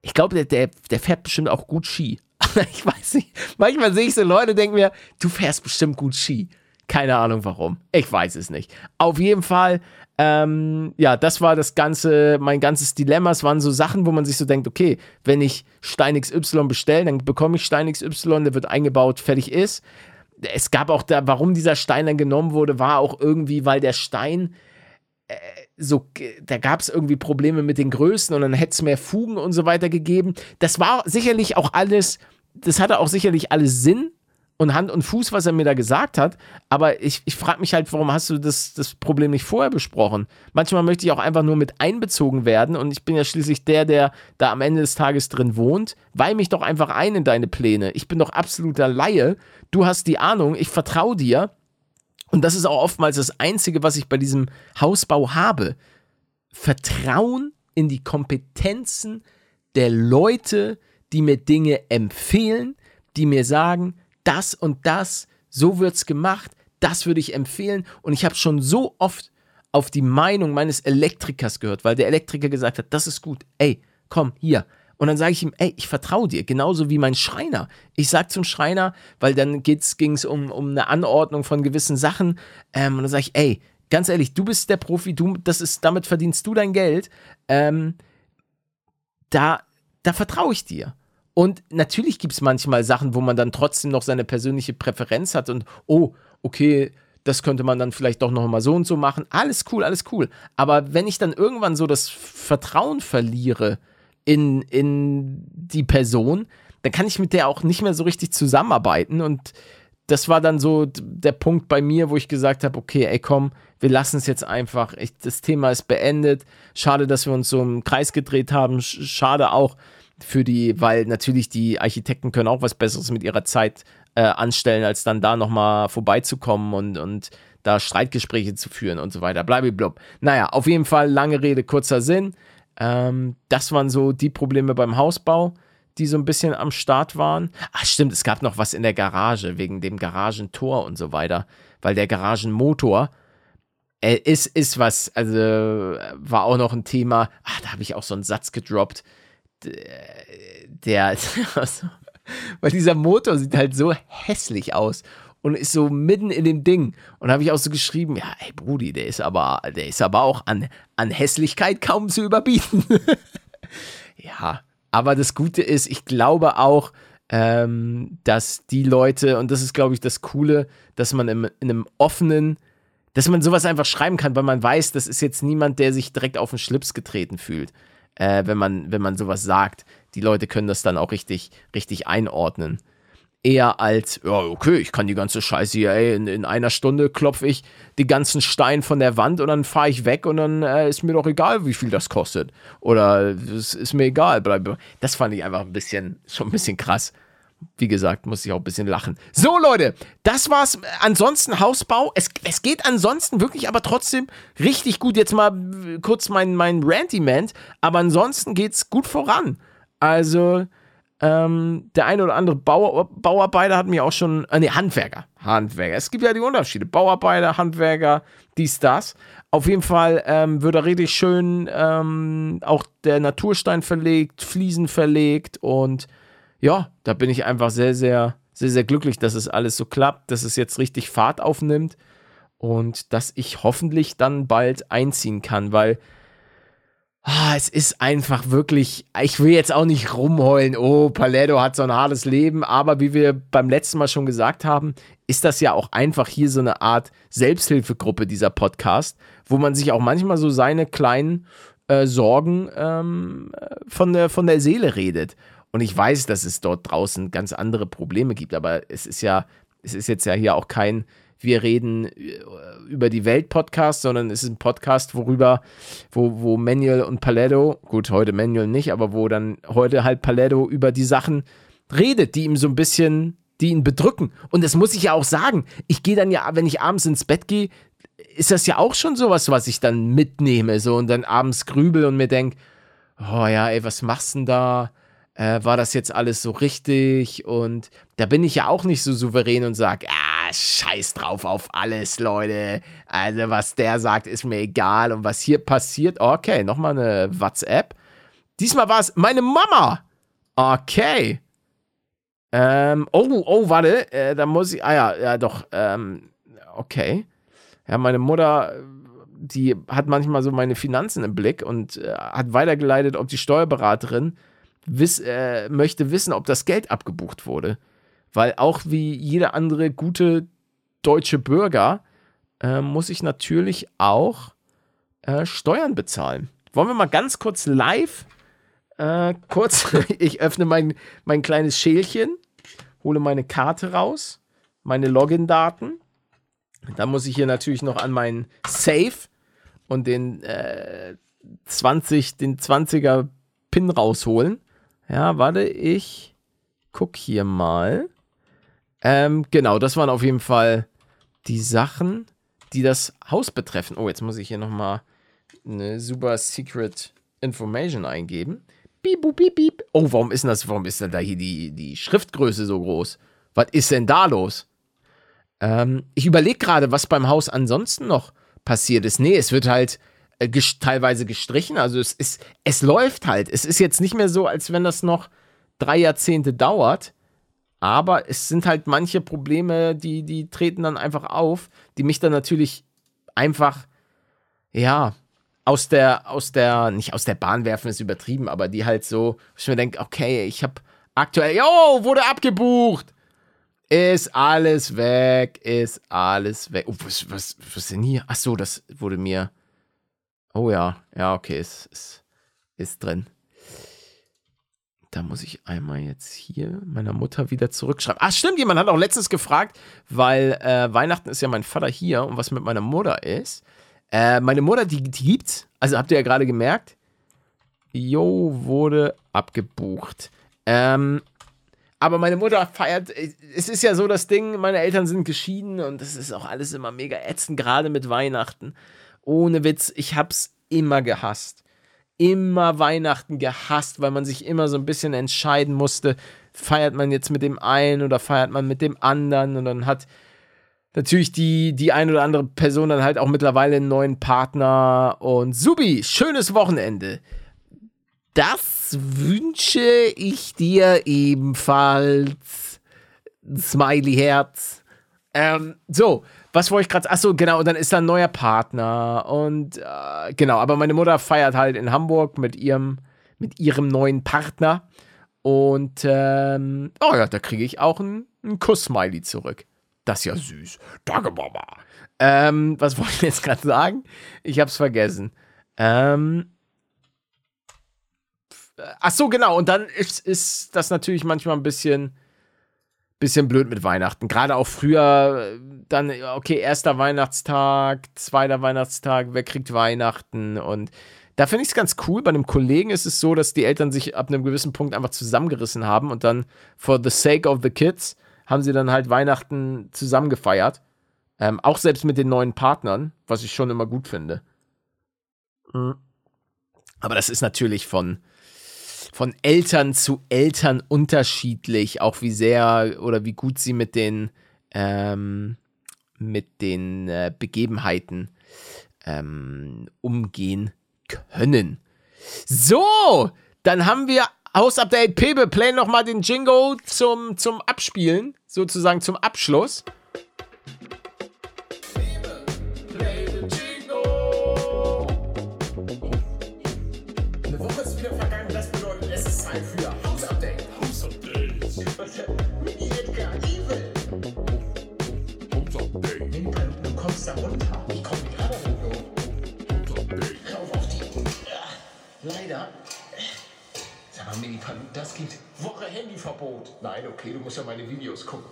ich glaube, der, der, der fährt bestimmt auch gut Ski. ich weiß nicht, manchmal sehe ich so Leute, denken mir, du fährst bestimmt gut Ski. Keine Ahnung warum. Ich weiß es nicht. Auf jeden Fall, ähm, ja, das war das ganze, mein ganzes Dilemma. Es waren so Sachen, wo man sich so denkt, okay, wenn ich Stein XY bestelle, dann bekomme ich Stein XY, der wird eingebaut, fertig ist. Es gab auch da, warum dieser Stein dann genommen wurde, war auch irgendwie, weil der Stein äh, so, da gab es irgendwie Probleme mit den Größen und dann hätte es mehr Fugen und so weiter gegeben. Das war sicherlich auch alles, das hatte auch sicherlich alles Sinn und Hand und Fuß, was er mir da gesagt hat. Aber ich, ich frage mich halt, warum hast du das, das Problem nicht vorher besprochen? Manchmal möchte ich auch einfach nur mit einbezogen werden und ich bin ja schließlich der, der da am Ende des Tages drin wohnt. Weih mich doch einfach ein in deine Pläne. Ich bin doch absoluter Laie. Du hast die Ahnung, ich vertraue dir und das ist auch oftmals das Einzige, was ich bei diesem Hausbau habe. Vertrauen in die Kompetenzen der Leute, die mir Dinge empfehlen, die mir sagen, das und das, so wird's gemacht, das würde ich empfehlen. Und ich habe schon so oft auf die Meinung meines Elektrikers gehört, weil der Elektriker gesagt hat, das ist gut, ey, komm, hier, und dann sage ich ihm, ey, ich vertraue dir, genauso wie mein Schreiner. Ich sage zum Schreiner, weil dann ging es um, um eine Anordnung von gewissen Sachen. Ähm, und dann sage ich, ey, ganz ehrlich, du bist der Profi, du, das ist, damit verdienst du dein Geld. Ähm, da, da vertraue ich dir. Und natürlich gibt es manchmal Sachen, wo man dann trotzdem noch seine persönliche Präferenz hat und, oh, okay, das könnte man dann vielleicht doch noch mal so und so machen. Alles cool, alles cool. Aber wenn ich dann irgendwann so das Vertrauen verliere, in, in die Person, dann kann ich mit der auch nicht mehr so richtig zusammenarbeiten. Und das war dann so der Punkt bei mir, wo ich gesagt habe, okay, ey komm, wir lassen es jetzt einfach. Ich, das Thema ist beendet. Schade, dass wir uns so im Kreis gedreht haben. Schade auch für die, weil natürlich die Architekten können auch was Besseres mit ihrer Zeit äh, anstellen, als dann da nochmal vorbeizukommen und, und da Streitgespräche zu führen und so weiter. Blablablub. Naja, auf jeden Fall lange Rede, kurzer Sinn. Ähm, das waren so die Probleme beim Hausbau, die so ein bisschen am Start waren. Ach stimmt, es gab noch was in der Garage wegen dem Garagentor und so weiter, weil der Garagenmotor äh, ist, ist was, also war auch noch ein Thema. Ach, da habe ich auch so einen Satz gedroppt. Der, weil dieser Motor sieht halt so hässlich aus und ist so mitten in dem Ding. Und habe ich auch so geschrieben, ja, ey Brudi, der ist aber, der ist aber auch an, an Hässlichkeit kaum zu überbieten. ja, aber das Gute ist, ich glaube auch, ähm, dass die Leute, und das ist, glaube ich, das Coole, dass man im, in einem offenen, dass man sowas einfach schreiben kann, weil man weiß, das ist jetzt niemand, der sich direkt auf den Schlips getreten fühlt, äh, wenn, man, wenn man sowas sagt. Die Leute können das dann auch richtig, richtig einordnen eher als, ja, okay, ich kann die ganze Scheiße hier, ey, in, in einer Stunde klopfe ich die ganzen Steine von der Wand und dann fahre ich weg und dann äh, ist mir doch egal, wie viel das kostet. Oder es ist mir egal. Das fand ich einfach ein bisschen, schon ein bisschen krass. Wie gesagt, muss ich auch ein bisschen lachen. So, Leute, das war's. Ansonsten Hausbau. Es, es geht ansonsten wirklich aber trotzdem richtig gut. Jetzt mal kurz mein, mein Ranty-Ment. Aber ansonsten geht's gut voran. Also, ähm, der eine oder andere Bauer, Bauarbeiter hat mir auch schon, äh, nee, Handwerker, Handwerker. Es gibt ja die Unterschiede. Bauarbeiter, Handwerker, dies, das. Auf jeden Fall ähm, wird da richtig schön ähm, auch der Naturstein verlegt, Fliesen verlegt und ja, da bin ich einfach sehr, sehr, sehr, sehr glücklich, dass es alles so klappt, dass es jetzt richtig Fahrt aufnimmt und dass ich hoffentlich dann bald einziehen kann, weil Ah, es ist einfach wirklich, ich will jetzt auch nicht rumheulen, oh, Paletto hat so ein hartes Leben, aber wie wir beim letzten Mal schon gesagt haben, ist das ja auch einfach hier so eine Art Selbsthilfegruppe, dieser Podcast, wo man sich auch manchmal so seine kleinen äh, Sorgen ähm, von, der, von der Seele redet. Und ich weiß, dass es dort draußen ganz andere Probleme gibt, aber es ist ja, es ist jetzt ja hier auch kein wir reden äh, über die Welt-Podcast, sondern es ist ein Podcast, worüber, wo, wo Manuel und Paletto, gut, heute Manuel nicht, aber wo dann heute halt Paletto über die Sachen redet, die ihm so ein bisschen, die ihn bedrücken. Und das muss ich ja auch sagen. Ich gehe dann ja, wenn ich abends ins Bett gehe, ist das ja auch schon sowas, was ich dann mitnehme, so und dann abends grübel und mir denke, oh ja, ey, was machst denn da? Äh, war das jetzt alles so richtig? Und da bin ich ja auch nicht so souverän und sage, ah, scheiß drauf auf alles, Leute. Also, was der sagt, ist mir egal. Und was hier passiert, okay, nochmal eine WhatsApp. Diesmal war es meine Mama. Okay. Ähm, oh, oh, warte, äh, da muss ich, ah ja, ja, doch, ähm, okay. Ja, meine Mutter, die hat manchmal so meine Finanzen im Blick und äh, hat weitergeleitet, ob die Steuerberaterin wiss, äh, möchte wissen, ob das Geld abgebucht wurde. Weil auch wie jeder andere gute deutsche Bürger äh, muss ich natürlich auch äh, Steuern bezahlen. Wollen wir mal ganz kurz live, äh, kurz, ich öffne mein, mein kleines Schälchen, hole meine Karte raus, meine Login-Daten. Dann muss ich hier natürlich noch an meinen Safe und den äh, 20, den 20er Pin rausholen. Ja, warte, ich guck hier mal. Ähm, genau, das waren auf jeden Fall die Sachen, die das Haus betreffen. Oh, jetzt muss ich hier nochmal eine super Secret Information eingeben. Piep, piep, piep. Oh, warum ist denn das? Warum ist denn da hier die, die Schriftgröße so groß? Was ist denn da los? Ähm, ich überlege gerade, was beim Haus ansonsten noch passiert ist. Nee, es wird halt äh, ges teilweise gestrichen. Also es ist, es läuft halt. Es ist jetzt nicht mehr so, als wenn das noch drei Jahrzehnte dauert. Aber es sind halt manche Probleme, die, die treten dann einfach auf, die mich dann natürlich einfach, ja, aus der, aus der, nicht aus der Bahn werfen ist übertrieben, aber die halt so, ich mir denke, okay, ich habe aktuell, jo, wurde abgebucht. Ist alles weg, ist alles weg. Oh, was, was, was ist denn hier? Ach so, das wurde mir. Oh ja, ja, okay, ist, ist, ist drin. Da muss ich einmal jetzt hier meiner Mutter wieder zurückschreiben. Ach, stimmt, jemand hat auch letztens gefragt, weil äh, Weihnachten ist ja mein Vater hier und was mit meiner Mutter ist. Äh, meine Mutter, die, die gibt's. Also habt ihr ja gerade gemerkt. Jo, wurde abgebucht. Ähm, aber meine Mutter feiert, es ist ja so das Ding, meine Eltern sind geschieden und das ist auch alles immer mega ätzend, gerade mit Weihnachten. Ohne Witz, ich hab's immer gehasst. Immer Weihnachten gehasst, weil man sich immer so ein bisschen entscheiden musste, feiert man jetzt mit dem einen oder feiert man mit dem anderen und dann hat natürlich die, die ein oder andere Person dann halt auch mittlerweile einen neuen Partner und Subi, schönes Wochenende. Das wünsche ich dir ebenfalls. Smiley Herz. Ähm, so, was wollte ich gerade Achso, genau, und dann ist da ein neuer Partner. Und äh, genau, aber meine Mutter feiert halt in Hamburg mit ihrem, mit ihrem neuen Partner. Und ähm, oh ja, da kriege ich auch einen, Kuss-Smiley zurück. Das ist ja süß. Danke, Mama. Ähm, was wollte ich jetzt gerade sagen? Ich hab's vergessen. Ähm, Ach so, genau. Und dann ist, ist das natürlich manchmal ein bisschen, bisschen blöd mit Weihnachten. Gerade auch früher, dann, okay, erster Weihnachtstag, zweiter Weihnachtstag, wer kriegt Weihnachten? Und da finde ich es ganz cool. Bei einem Kollegen ist es so, dass die Eltern sich ab einem gewissen Punkt einfach zusammengerissen haben und dann, for the sake of the kids, haben sie dann halt Weihnachten zusammen gefeiert. Ähm, auch selbst mit den neuen Partnern, was ich schon immer gut finde. Mhm. Aber das ist natürlich von, von Eltern zu Eltern unterschiedlich, auch wie sehr oder wie gut sie mit den, ähm, mit den äh, Begebenheiten ähm, umgehen können. So, dann haben wir Hausupdate Pebe. Play nochmal den Jingle zum, zum Abspielen, sozusagen zum Abschluss. Leider. Sag mal, Mini das geht. Woche Handyverbot. Nein, okay, du musst ja meine Videos gucken.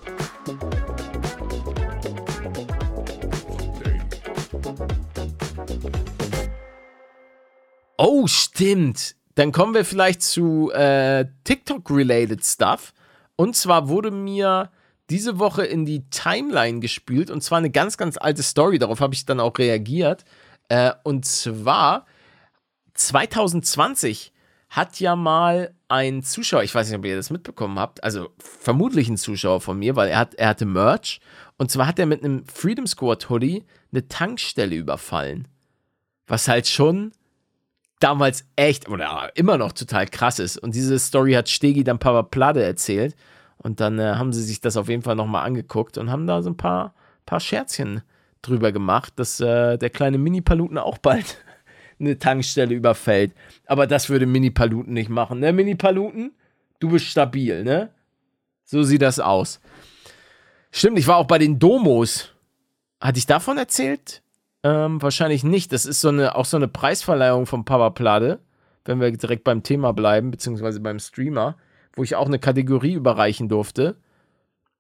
Oh, stimmt. Dann kommen wir vielleicht zu äh, TikTok-related Stuff. Und zwar wurde mir diese Woche in die Timeline gespült und zwar eine ganz, ganz alte Story. Darauf habe ich dann auch reagiert. Äh, und zwar 2020 hat ja mal ein Zuschauer, ich weiß nicht, ob ihr das mitbekommen habt, also vermutlich ein Zuschauer von mir, weil er, hat, er hatte Merch. Und zwar hat er mit einem Freedom Squad Hoodie eine Tankstelle überfallen. Was halt schon damals echt oder immer noch total krass ist. Und diese Story hat Stegi dann Papa Plade erzählt. Und dann äh, haben sie sich das auf jeden Fall nochmal angeguckt und haben da so ein paar, paar Scherzchen drüber gemacht, dass äh, der kleine Mini-Paluten auch bald eine Tankstelle überfällt. Aber das würde Mini-Paluten nicht machen, ne? Mini-Paluten, du bist stabil, ne? So sieht das aus. Stimmt, ich war auch bei den Domos. Hatte ich davon erzählt? Ähm, wahrscheinlich nicht. Das ist so eine, auch so eine Preisverleihung von Papa Plade, wenn wir direkt beim Thema bleiben, beziehungsweise beim Streamer, wo ich auch eine Kategorie überreichen durfte.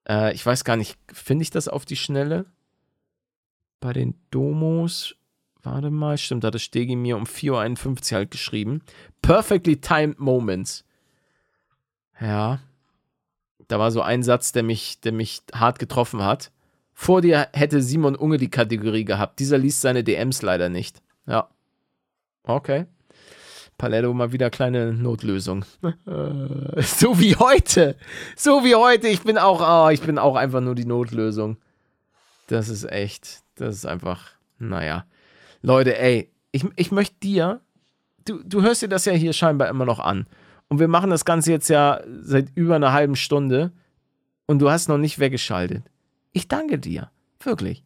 Äh, ich weiß gar nicht, finde ich das auf die Schnelle? Bei den Domos Warte mal, stimmt, hat das Stegi mir um 4.51 Uhr halt geschrieben. Perfectly timed moments. Ja. Da war so ein Satz, der mich, der mich hart getroffen hat. Vor dir hätte Simon Unge die Kategorie gehabt. Dieser liest seine DMs leider nicht. Ja. Okay. Paletto mal wieder kleine Notlösung. so wie heute. So wie heute. Ich bin auch, oh, ich bin auch einfach nur die Notlösung. Das ist echt, das ist einfach, naja. Leute, ey, ich, ich möchte dir, du, du hörst dir das ja hier scheinbar immer noch an. Und wir machen das Ganze jetzt ja seit über einer halben Stunde und du hast noch nicht weggeschaltet. Ich danke dir. Wirklich.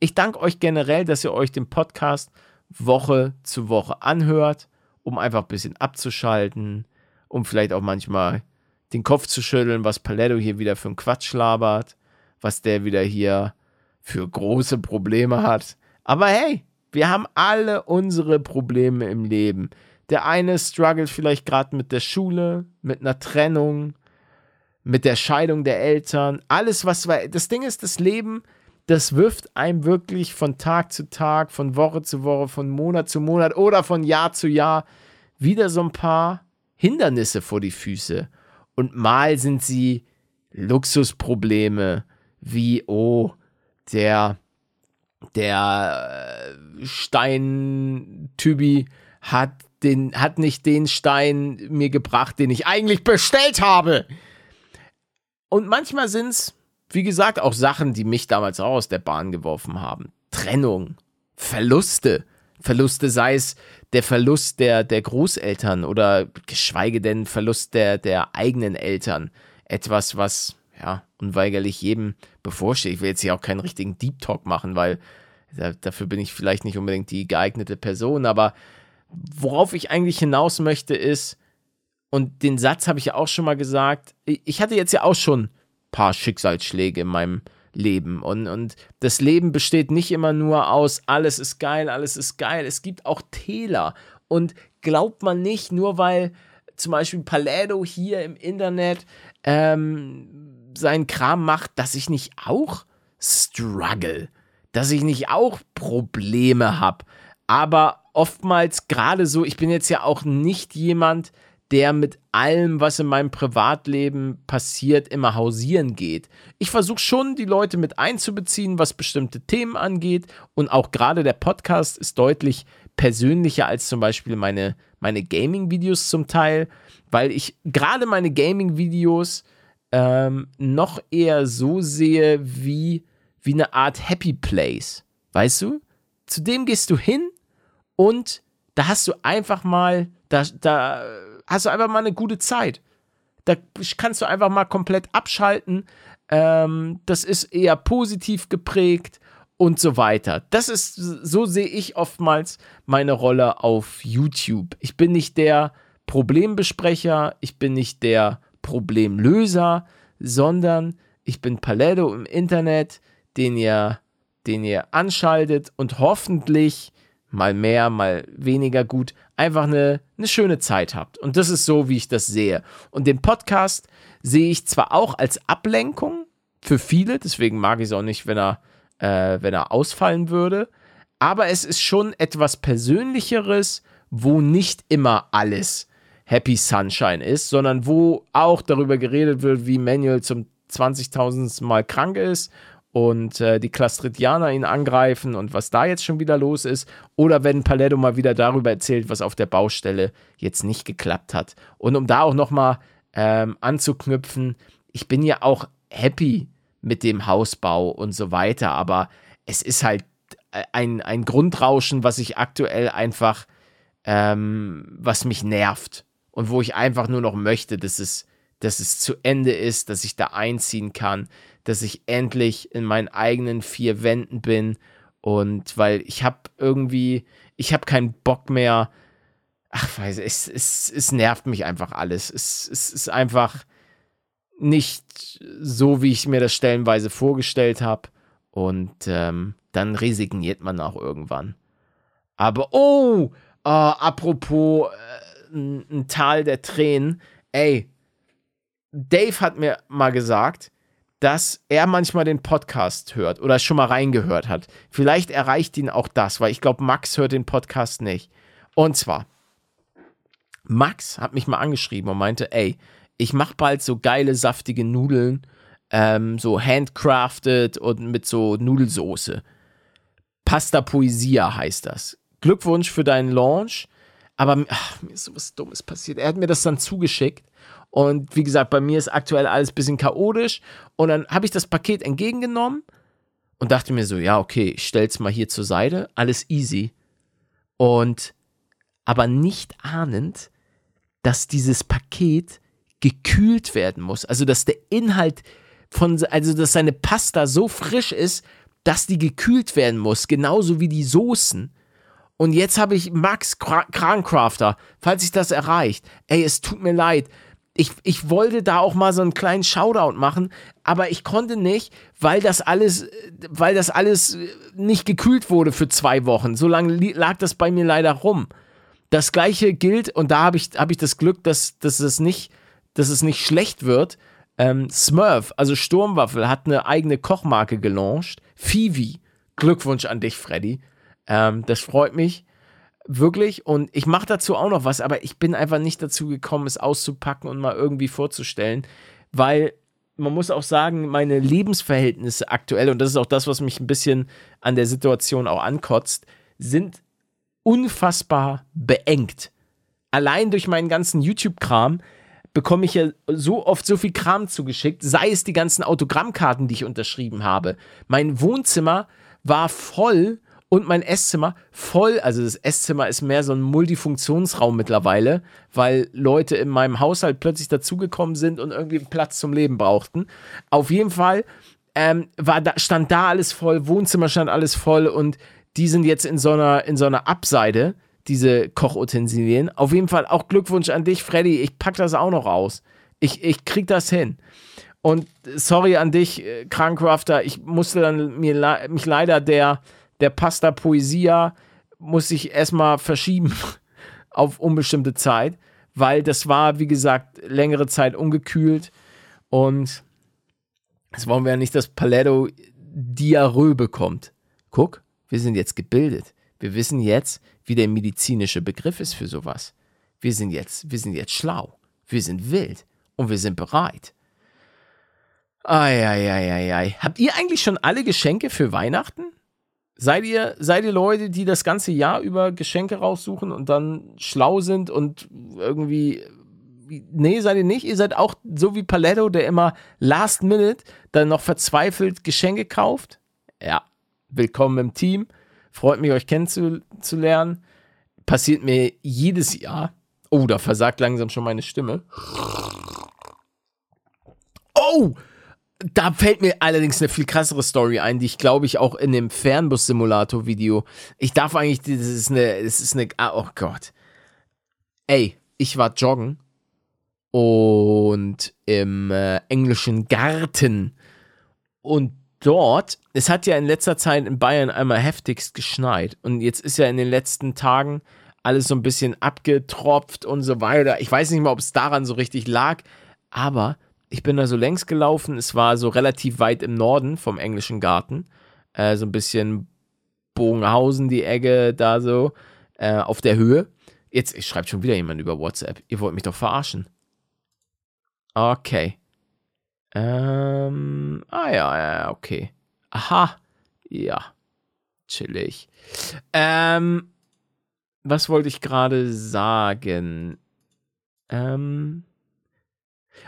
Ich danke euch generell, dass ihr euch den Podcast Woche zu Woche anhört, um einfach ein bisschen abzuschalten, um vielleicht auch manchmal den Kopf zu schütteln, was Paletto hier wieder für einen Quatsch labert, was der wieder hier für große Probleme hat. Aber hey, wir haben alle unsere Probleme im Leben. Der eine struggelt vielleicht gerade mit der Schule, mit einer Trennung, mit der Scheidung der Eltern. Alles, was war. Das Ding ist, das Leben, das wirft einem wirklich von Tag zu Tag, von Woche zu Woche, von Monat zu Monat oder von Jahr zu Jahr wieder so ein paar Hindernisse vor die Füße. Und mal sind sie Luxusprobleme, wie, oh, der der äh, Stein-Tybi hat den, hat nicht den Stein mir gebracht, den ich eigentlich bestellt habe. Und manchmal sind es, wie gesagt, auch Sachen, die mich damals auch aus der Bahn geworfen haben. Trennung, Verluste. Verluste, sei es der Verlust der, der Großeltern oder geschweige denn Verlust der, der eigenen Eltern. Etwas, was ja, unweigerlich jedem bevorsteht. Ich will jetzt hier auch keinen richtigen Deep Talk machen, weil da, dafür bin ich vielleicht nicht unbedingt die geeignete Person, aber worauf ich eigentlich hinaus möchte ist, und den Satz habe ich ja auch schon mal gesagt, ich hatte jetzt ja auch schon ein paar Schicksalsschläge in meinem Leben. Und, und das Leben besteht nicht immer nur aus alles ist geil, alles ist geil, es gibt auch Täler. Und glaubt man nicht, nur weil zum Beispiel Palädo hier im Internet ähm, seinen Kram macht, dass ich nicht auch struggle, dass ich nicht auch Probleme habe. Aber oftmals gerade so, ich bin jetzt ja auch nicht jemand, der mit allem, was in meinem Privatleben passiert, immer hausieren geht. Ich versuche schon, die Leute mit einzubeziehen, was bestimmte Themen angeht. Und auch gerade der Podcast ist deutlich persönlicher als zum Beispiel meine, meine Gaming-Videos zum Teil, weil ich gerade meine Gaming-Videos ähm, noch eher so sehe wie, wie eine Art Happy Place. Weißt du? Zu dem gehst du hin und da hast du einfach mal, da, da hast du einfach mal eine gute Zeit. Da kannst du einfach mal komplett abschalten. Ähm, das ist eher positiv geprägt und so weiter. Das ist, so sehe ich oftmals meine Rolle auf YouTube. Ich bin nicht der Problembesprecher, ich bin nicht der Problemlöser, sondern ich bin Paletto im Internet, den ihr, den ihr anschaltet und hoffentlich mal mehr, mal weniger gut, einfach eine, eine schöne Zeit habt. Und das ist so, wie ich das sehe. Und den Podcast sehe ich zwar auch als Ablenkung für viele, deswegen mag ich es auch nicht, wenn er, äh, wenn er ausfallen würde, aber es ist schon etwas Persönlicheres, wo nicht immer alles Happy Sunshine ist, sondern wo auch darüber geredet wird, wie Manuel zum 20.000. Mal krank ist und äh, die Clastridianer ihn angreifen und was da jetzt schon wieder los ist. Oder wenn Paletto mal wieder darüber erzählt, was auf der Baustelle jetzt nicht geklappt hat. Und um da auch nochmal ähm, anzuknüpfen, ich bin ja auch happy mit dem Hausbau und so weiter, aber es ist halt ein, ein Grundrauschen, was ich aktuell einfach, ähm, was mich nervt und wo ich einfach nur noch möchte, dass es, dass es zu Ende ist, dass ich da einziehen kann, dass ich endlich in meinen eigenen vier Wänden bin und weil ich habe irgendwie, ich habe keinen Bock mehr, ach weiß ich, es, es, es nervt mich einfach alles. Es, es ist einfach nicht so, wie ich mir das stellenweise vorgestellt habe und ähm, dann resigniert man auch irgendwann. Aber, oh, äh, apropos äh, ein Tal der Tränen, ey, Dave hat mir mal gesagt, dass er manchmal den Podcast hört oder schon mal reingehört hat. Vielleicht erreicht ihn auch das, weil ich glaube, Max hört den Podcast nicht. Und zwar, Max hat mich mal angeschrieben und meinte, ey, ich mache bald so geile, saftige Nudeln, ähm, so handcrafted und mit so Nudelsoße. Pasta Poesia heißt das. Glückwunsch für deinen Launch. Aber ach, mir ist sowas Dummes passiert. Er hat mir das dann zugeschickt und wie gesagt, bei mir ist aktuell alles ein bisschen chaotisch. Und dann habe ich das Paket entgegengenommen und dachte mir so, ja, okay, ich stell's mal hier zur Seite, alles easy. Und aber nicht ahnend, dass dieses Paket gekühlt werden muss. Also, dass der Inhalt von, also, dass seine Pasta so frisch ist, dass die gekühlt werden muss, genauso wie die Soßen. Und jetzt habe ich Max Krancrafter, falls ich das erreicht. Ey, es tut mir leid ich, ich wollte da auch mal so einen kleinen Shoutout machen, aber ich konnte nicht, weil das alles, weil das alles nicht gekühlt wurde für zwei Wochen. So lange lag das bei mir leider rum. Das gleiche gilt, und da habe ich, hab ich das Glück, dass, dass, es nicht, dass es nicht schlecht wird. Ähm, Smurf, also Sturmwaffel, hat eine eigene Kochmarke gelauncht. Fivi. Glückwunsch an dich, Freddy. Ähm, das freut mich. Wirklich. Und ich mache dazu auch noch was, aber ich bin einfach nicht dazu gekommen, es auszupacken und mal irgendwie vorzustellen, weil man muss auch sagen, meine Lebensverhältnisse aktuell, und das ist auch das, was mich ein bisschen an der Situation auch ankotzt, sind unfassbar beengt. Allein durch meinen ganzen YouTube-Kram bekomme ich ja so oft so viel Kram zugeschickt, sei es die ganzen Autogrammkarten, die ich unterschrieben habe. Mein Wohnzimmer war voll und mein Esszimmer voll. Also das Esszimmer ist mehr so ein Multifunktionsraum mittlerweile, weil Leute in meinem Haushalt plötzlich dazugekommen sind und irgendwie Platz zum Leben brauchten. Auf jeden Fall ähm, war da, stand da alles voll, Wohnzimmer stand alles voll und die sind jetzt in so einer, in so einer Abseite, diese Kochutensilien. Auf jeden Fall auch Glückwunsch an dich, Freddy. Ich pack das auch noch aus. Ich, ich krieg das hin. Und sorry an dich, äh, Krankrafter, ich musste dann mir mich leider der der Pasta Poesia muss sich erstmal verschieben auf unbestimmte Zeit, weil das war, wie gesagt, längere Zeit ungekühlt und das wollen wir ja nicht, dass Paletto Diarrhoe bekommt. Guck, wir sind jetzt gebildet. Wir wissen jetzt, wie der medizinische Begriff ist für sowas. Wir sind jetzt, wir sind jetzt schlau. Wir sind wild und wir sind bereit. Eieieiei. Habt ihr eigentlich schon alle Geschenke für Weihnachten? Seid ihr, seid ihr Leute, die das ganze Jahr über Geschenke raussuchen und dann schlau sind und irgendwie. Nee, seid ihr nicht. Ihr seid auch so wie Paletto, der immer last minute dann noch verzweifelt Geschenke kauft. Ja, willkommen im Team. Freut mich, euch kennenzulernen. Passiert mir jedes Jahr. Oh, da versagt langsam schon meine Stimme. Oh! Da fällt mir allerdings eine viel krassere Story ein, die ich glaube ich auch in dem Fernbus-Simulator-Video. Ich darf eigentlich, das ist eine, das ist eine, ah, oh Gott. Ey, ich war joggen und im äh, englischen Garten und dort, es hat ja in letzter Zeit in Bayern einmal heftigst geschneit und jetzt ist ja in den letzten Tagen alles so ein bisschen abgetropft und so weiter. Ich weiß nicht mal, ob es daran so richtig lag, aber ich bin da so längs gelaufen. Es war so relativ weit im Norden vom englischen Garten. Äh, so ein bisschen Bogenhausen, die Ecke da so äh, auf der Höhe. Jetzt schreibt schon wieder jemand über WhatsApp. Ihr wollt mich doch verarschen. Okay. Ähm, ah ja, ja, okay. Aha. Ja. Chillig. Ähm, was wollte ich gerade sagen? Ähm.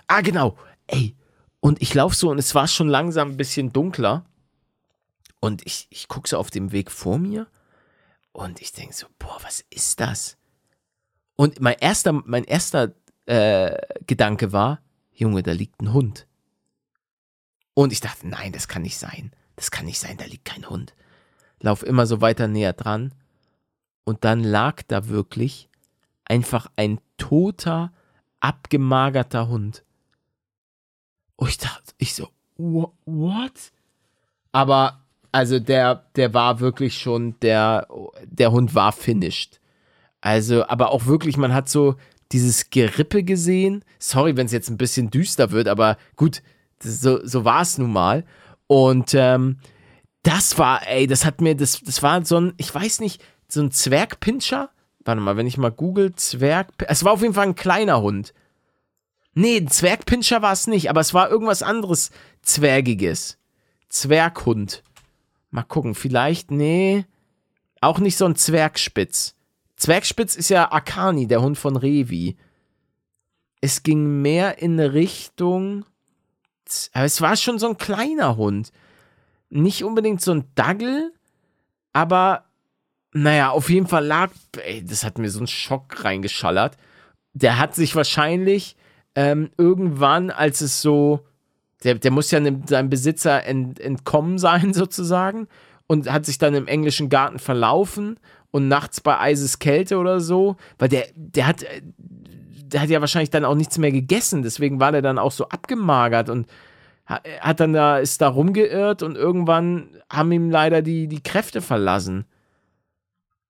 Ah, genau. Ey. Und ich laufe so und es war schon langsam ein bisschen dunkler. Und ich, ich gucke so auf dem Weg vor mir und ich denke so, boah, was ist das? Und mein erster, mein erster äh, Gedanke war, Junge, da liegt ein Hund. Und ich dachte, nein, das kann nicht sein. Das kann nicht sein, da liegt kein Hund. Lauf immer so weiter näher dran. Und dann lag da wirklich einfach ein toter, abgemagerter Hund. Und ich dachte, ich so, what? Aber, also der, der war wirklich schon, der, der Hund war finished. Also, aber auch wirklich, man hat so dieses Gerippe gesehen. Sorry, wenn es jetzt ein bisschen düster wird, aber gut, so, so war es nun mal. Und ähm, das war, ey, das hat mir, das, das war so ein, ich weiß nicht, so ein Zwergpinscher. Warte mal, wenn ich mal google, Zwerg. Es war auf jeden Fall ein kleiner Hund. Nee, ein Zwergpinscher war es nicht, aber es war irgendwas anderes Zwergiges. Zwerghund. Mal gucken, vielleicht, nee. Auch nicht so ein Zwergspitz. Zwergspitz ist ja Akani, der Hund von Revi. Es ging mehr in Richtung. Aber es war schon so ein kleiner Hund. Nicht unbedingt so ein Daggle, aber naja, auf jeden Fall lag. Ey, das hat mir so einen Schock reingeschallert. Der hat sich wahrscheinlich ähm, irgendwann, als es so. Der, der muss ja seinem Besitzer ent, entkommen sein, sozusagen. Und hat sich dann im englischen Garten verlaufen und nachts bei Eiseskälte oder so, weil der, der hat, der hat ja wahrscheinlich dann auch nichts mehr gegessen, deswegen war der dann auch so abgemagert und hat dann da, ist da rumgeirrt und irgendwann haben ihm leider die, die Kräfte verlassen.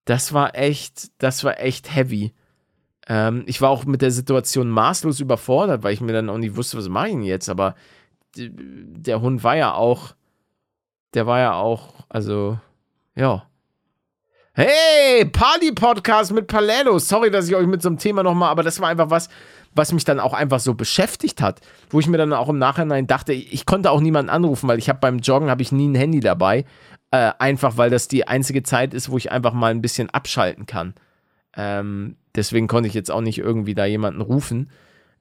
Das war echt, das war echt heavy. Ähm, ich war auch mit der Situation maßlos überfordert, weil ich mir dann auch nicht wusste, was mache ich denn jetzt, aber der Hund war ja auch, der war ja auch, also, ja, Hey, Party-Podcast mit Paletto. Sorry, dass ich euch mit so einem Thema nochmal, aber das war einfach was, was mich dann auch einfach so beschäftigt hat, wo ich mir dann auch im Nachhinein dachte, ich konnte auch niemanden anrufen, weil ich habe beim Joggen habe ich nie ein Handy dabei, äh, einfach weil das die einzige Zeit ist, wo ich einfach mal ein bisschen abschalten kann. Ähm, deswegen konnte ich jetzt auch nicht irgendwie da jemanden rufen.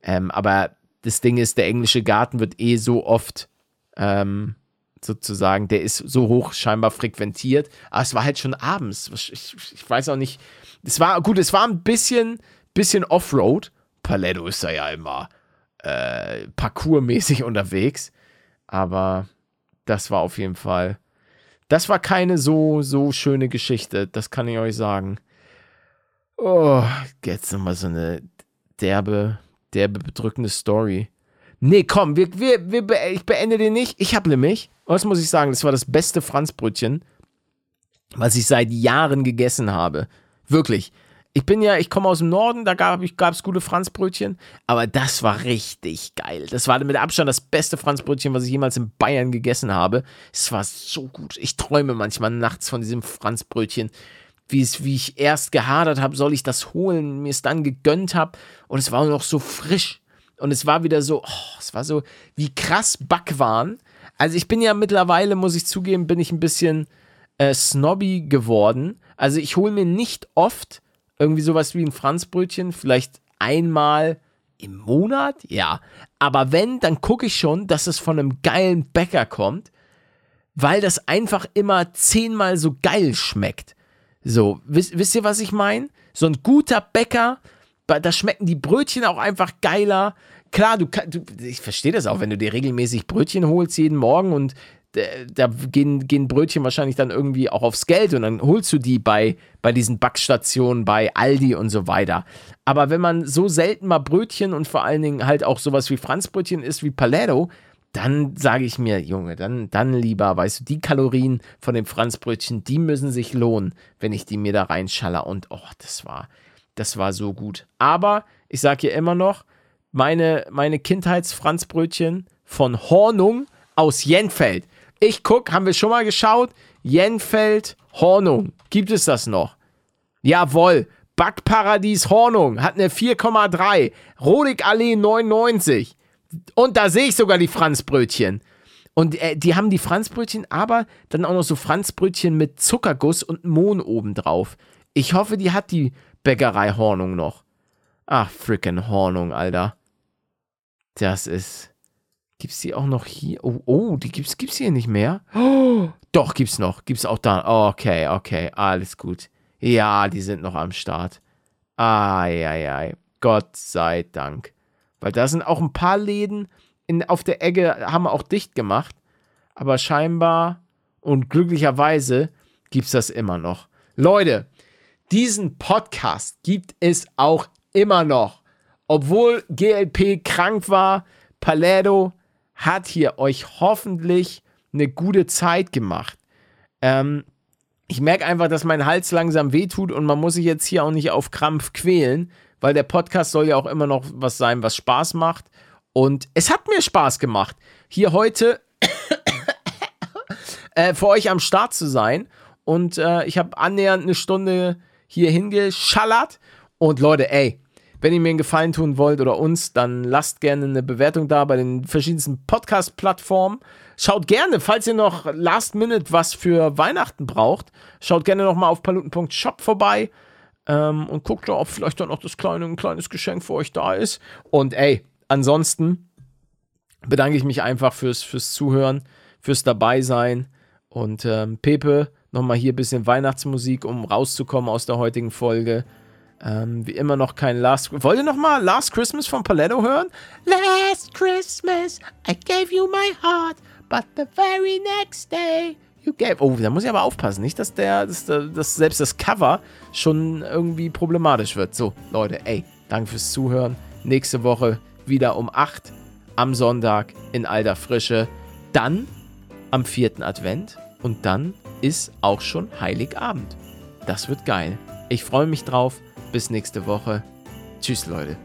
Ähm, aber das Ding ist, der englische Garten wird eh so oft ähm, sozusagen, der ist so hoch scheinbar frequentiert. Aber es war halt schon abends. Ich, ich weiß auch nicht. Es war, gut, es war ein bisschen, bisschen Offroad. Paletto ist da ja immer äh, parkourmäßig unterwegs. Aber das war auf jeden Fall. Das war keine so, so schöne Geschichte. Das kann ich euch sagen. Oh, jetzt nochmal so eine derbe, derbe, bedrückende Story. Nee, komm, wir, wir, wir, ich beende den nicht. Ich habe nämlich was muss ich sagen, das war das beste Franzbrötchen, was ich seit Jahren gegessen habe. Wirklich. Ich bin ja, ich komme aus dem Norden, da gab es gute Franzbrötchen, aber das war richtig geil. Das war mit Abstand das beste Franzbrötchen, was ich jemals in Bayern gegessen habe. Es war so gut. Ich träume manchmal nachts von diesem Franzbrötchen, wie, es, wie ich erst gehadert habe, soll ich das holen, mir es dann gegönnt habe und es war noch so frisch. Und es war wieder so, oh, es war so wie krass Backwaren also ich bin ja mittlerweile, muss ich zugeben, bin ich ein bisschen äh, snobby geworden. Also ich hole mir nicht oft irgendwie sowas wie ein Franzbrötchen, vielleicht einmal im Monat, ja. Aber wenn, dann gucke ich schon, dass es von einem geilen Bäcker kommt, weil das einfach immer zehnmal so geil schmeckt. So, wisst, wisst ihr, was ich meine? So ein guter Bäcker, da schmecken die Brötchen auch einfach geiler klar, du, du ich verstehe das auch, wenn du dir regelmäßig Brötchen holst jeden Morgen und da gehen, gehen Brötchen wahrscheinlich dann irgendwie auch aufs Geld und dann holst du die bei, bei diesen Backstationen, bei Aldi und so weiter. Aber wenn man so selten mal Brötchen und vor allen Dingen halt auch sowas wie Franzbrötchen isst wie Paletto, dann sage ich mir, Junge, dann, dann lieber, weißt du, die Kalorien von dem Franzbrötchen, die müssen sich lohnen, wenn ich die mir da reinschaller. Und oh, das war, das war so gut. Aber ich sage hier immer noch, meine, meine Kindheitsfranzbrötchen von Hornung aus Jenfeld. Ich guck, haben wir schon mal geschaut? Jenfeld, Hornung. Gibt es das noch? Jawohl. Backparadies Hornung hat eine 4,3. Rodig Allee 99. Und da sehe ich sogar die Franzbrötchen. Und äh, die haben die Franzbrötchen, aber dann auch noch so Franzbrötchen mit Zuckerguss und Mohn obendrauf. Ich hoffe, die hat die Bäckerei Hornung noch. Ach, frickin' Hornung, Alter. Das ist. Gibt's die auch noch hier? Oh, oh, die gibt's, gibt's hier nicht mehr? Oh, doch, gibt's noch. Gibt's auch da. Okay, okay, alles gut. Ja, die sind noch am Start. Eieiei. Gott sei Dank. Weil da sind auch ein paar Läden in, auf der Ecke, haben auch dicht gemacht. Aber scheinbar und glücklicherweise gibt's das immer noch. Leute, diesen Podcast gibt es auch immer noch. Obwohl GLP krank war, Palermo hat hier euch hoffentlich eine gute Zeit gemacht. Ähm, ich merke einfach, dass mein Hals langsam wehtut und man muss sich jetzt hier auch nicht auf Krampf quälen, weil der Podcast soll ja auch immer noch was sein, was Spaß macht. Und es hat mir Spaß gemacht, hier heute äh, für euch am Start zu sein. Und äh, ich habe annähernd eine Stunde hier hingeschallert. Und Leute, ey, wenn ihr mir einen Gefallen tun wollt oder uns, dann lasst gerne eine Bewertung da bei den verschiedensten Podcast-Plattformen. Schaut gerne, falls ihr noch Last Minute was für Weihnachten braucht, schaut gerne nochmal auf paluten.shop vorbei ähm, und guckt, ob vielleicht dann noch das kleine, ein kleines Geschenk für euch da ist. Und ey, ansonsten bedanke ich mich einfach fürs, fürs Zuhören, fürs Dabeisein. Und ähm, Pepe, nochmal hier ein bisschen Weihnachtsmusik, um rauszukommen aus der heutigen Folge. Ähm, wie immer noch kein Last. Wollt ihr noch mal Last Christmas von Paletto hören? Last Christmas, I gave you my heart, but the very next day you gave. Oh, da muss ich aber aufpassen, nicht, dass der, dass, dass selbst das Cover schon irgendwie problematisch wird. So, Leute, ey, danke fürs Zuhören. Nächste Woche wieder um 8 am Sonntag in alter Frische. Dann am vierten Advent und dann ist auch schon Heiligabend. Das wird geil. Ich freue mich drauf. Bis nächste Woche. Tschüss, Leute.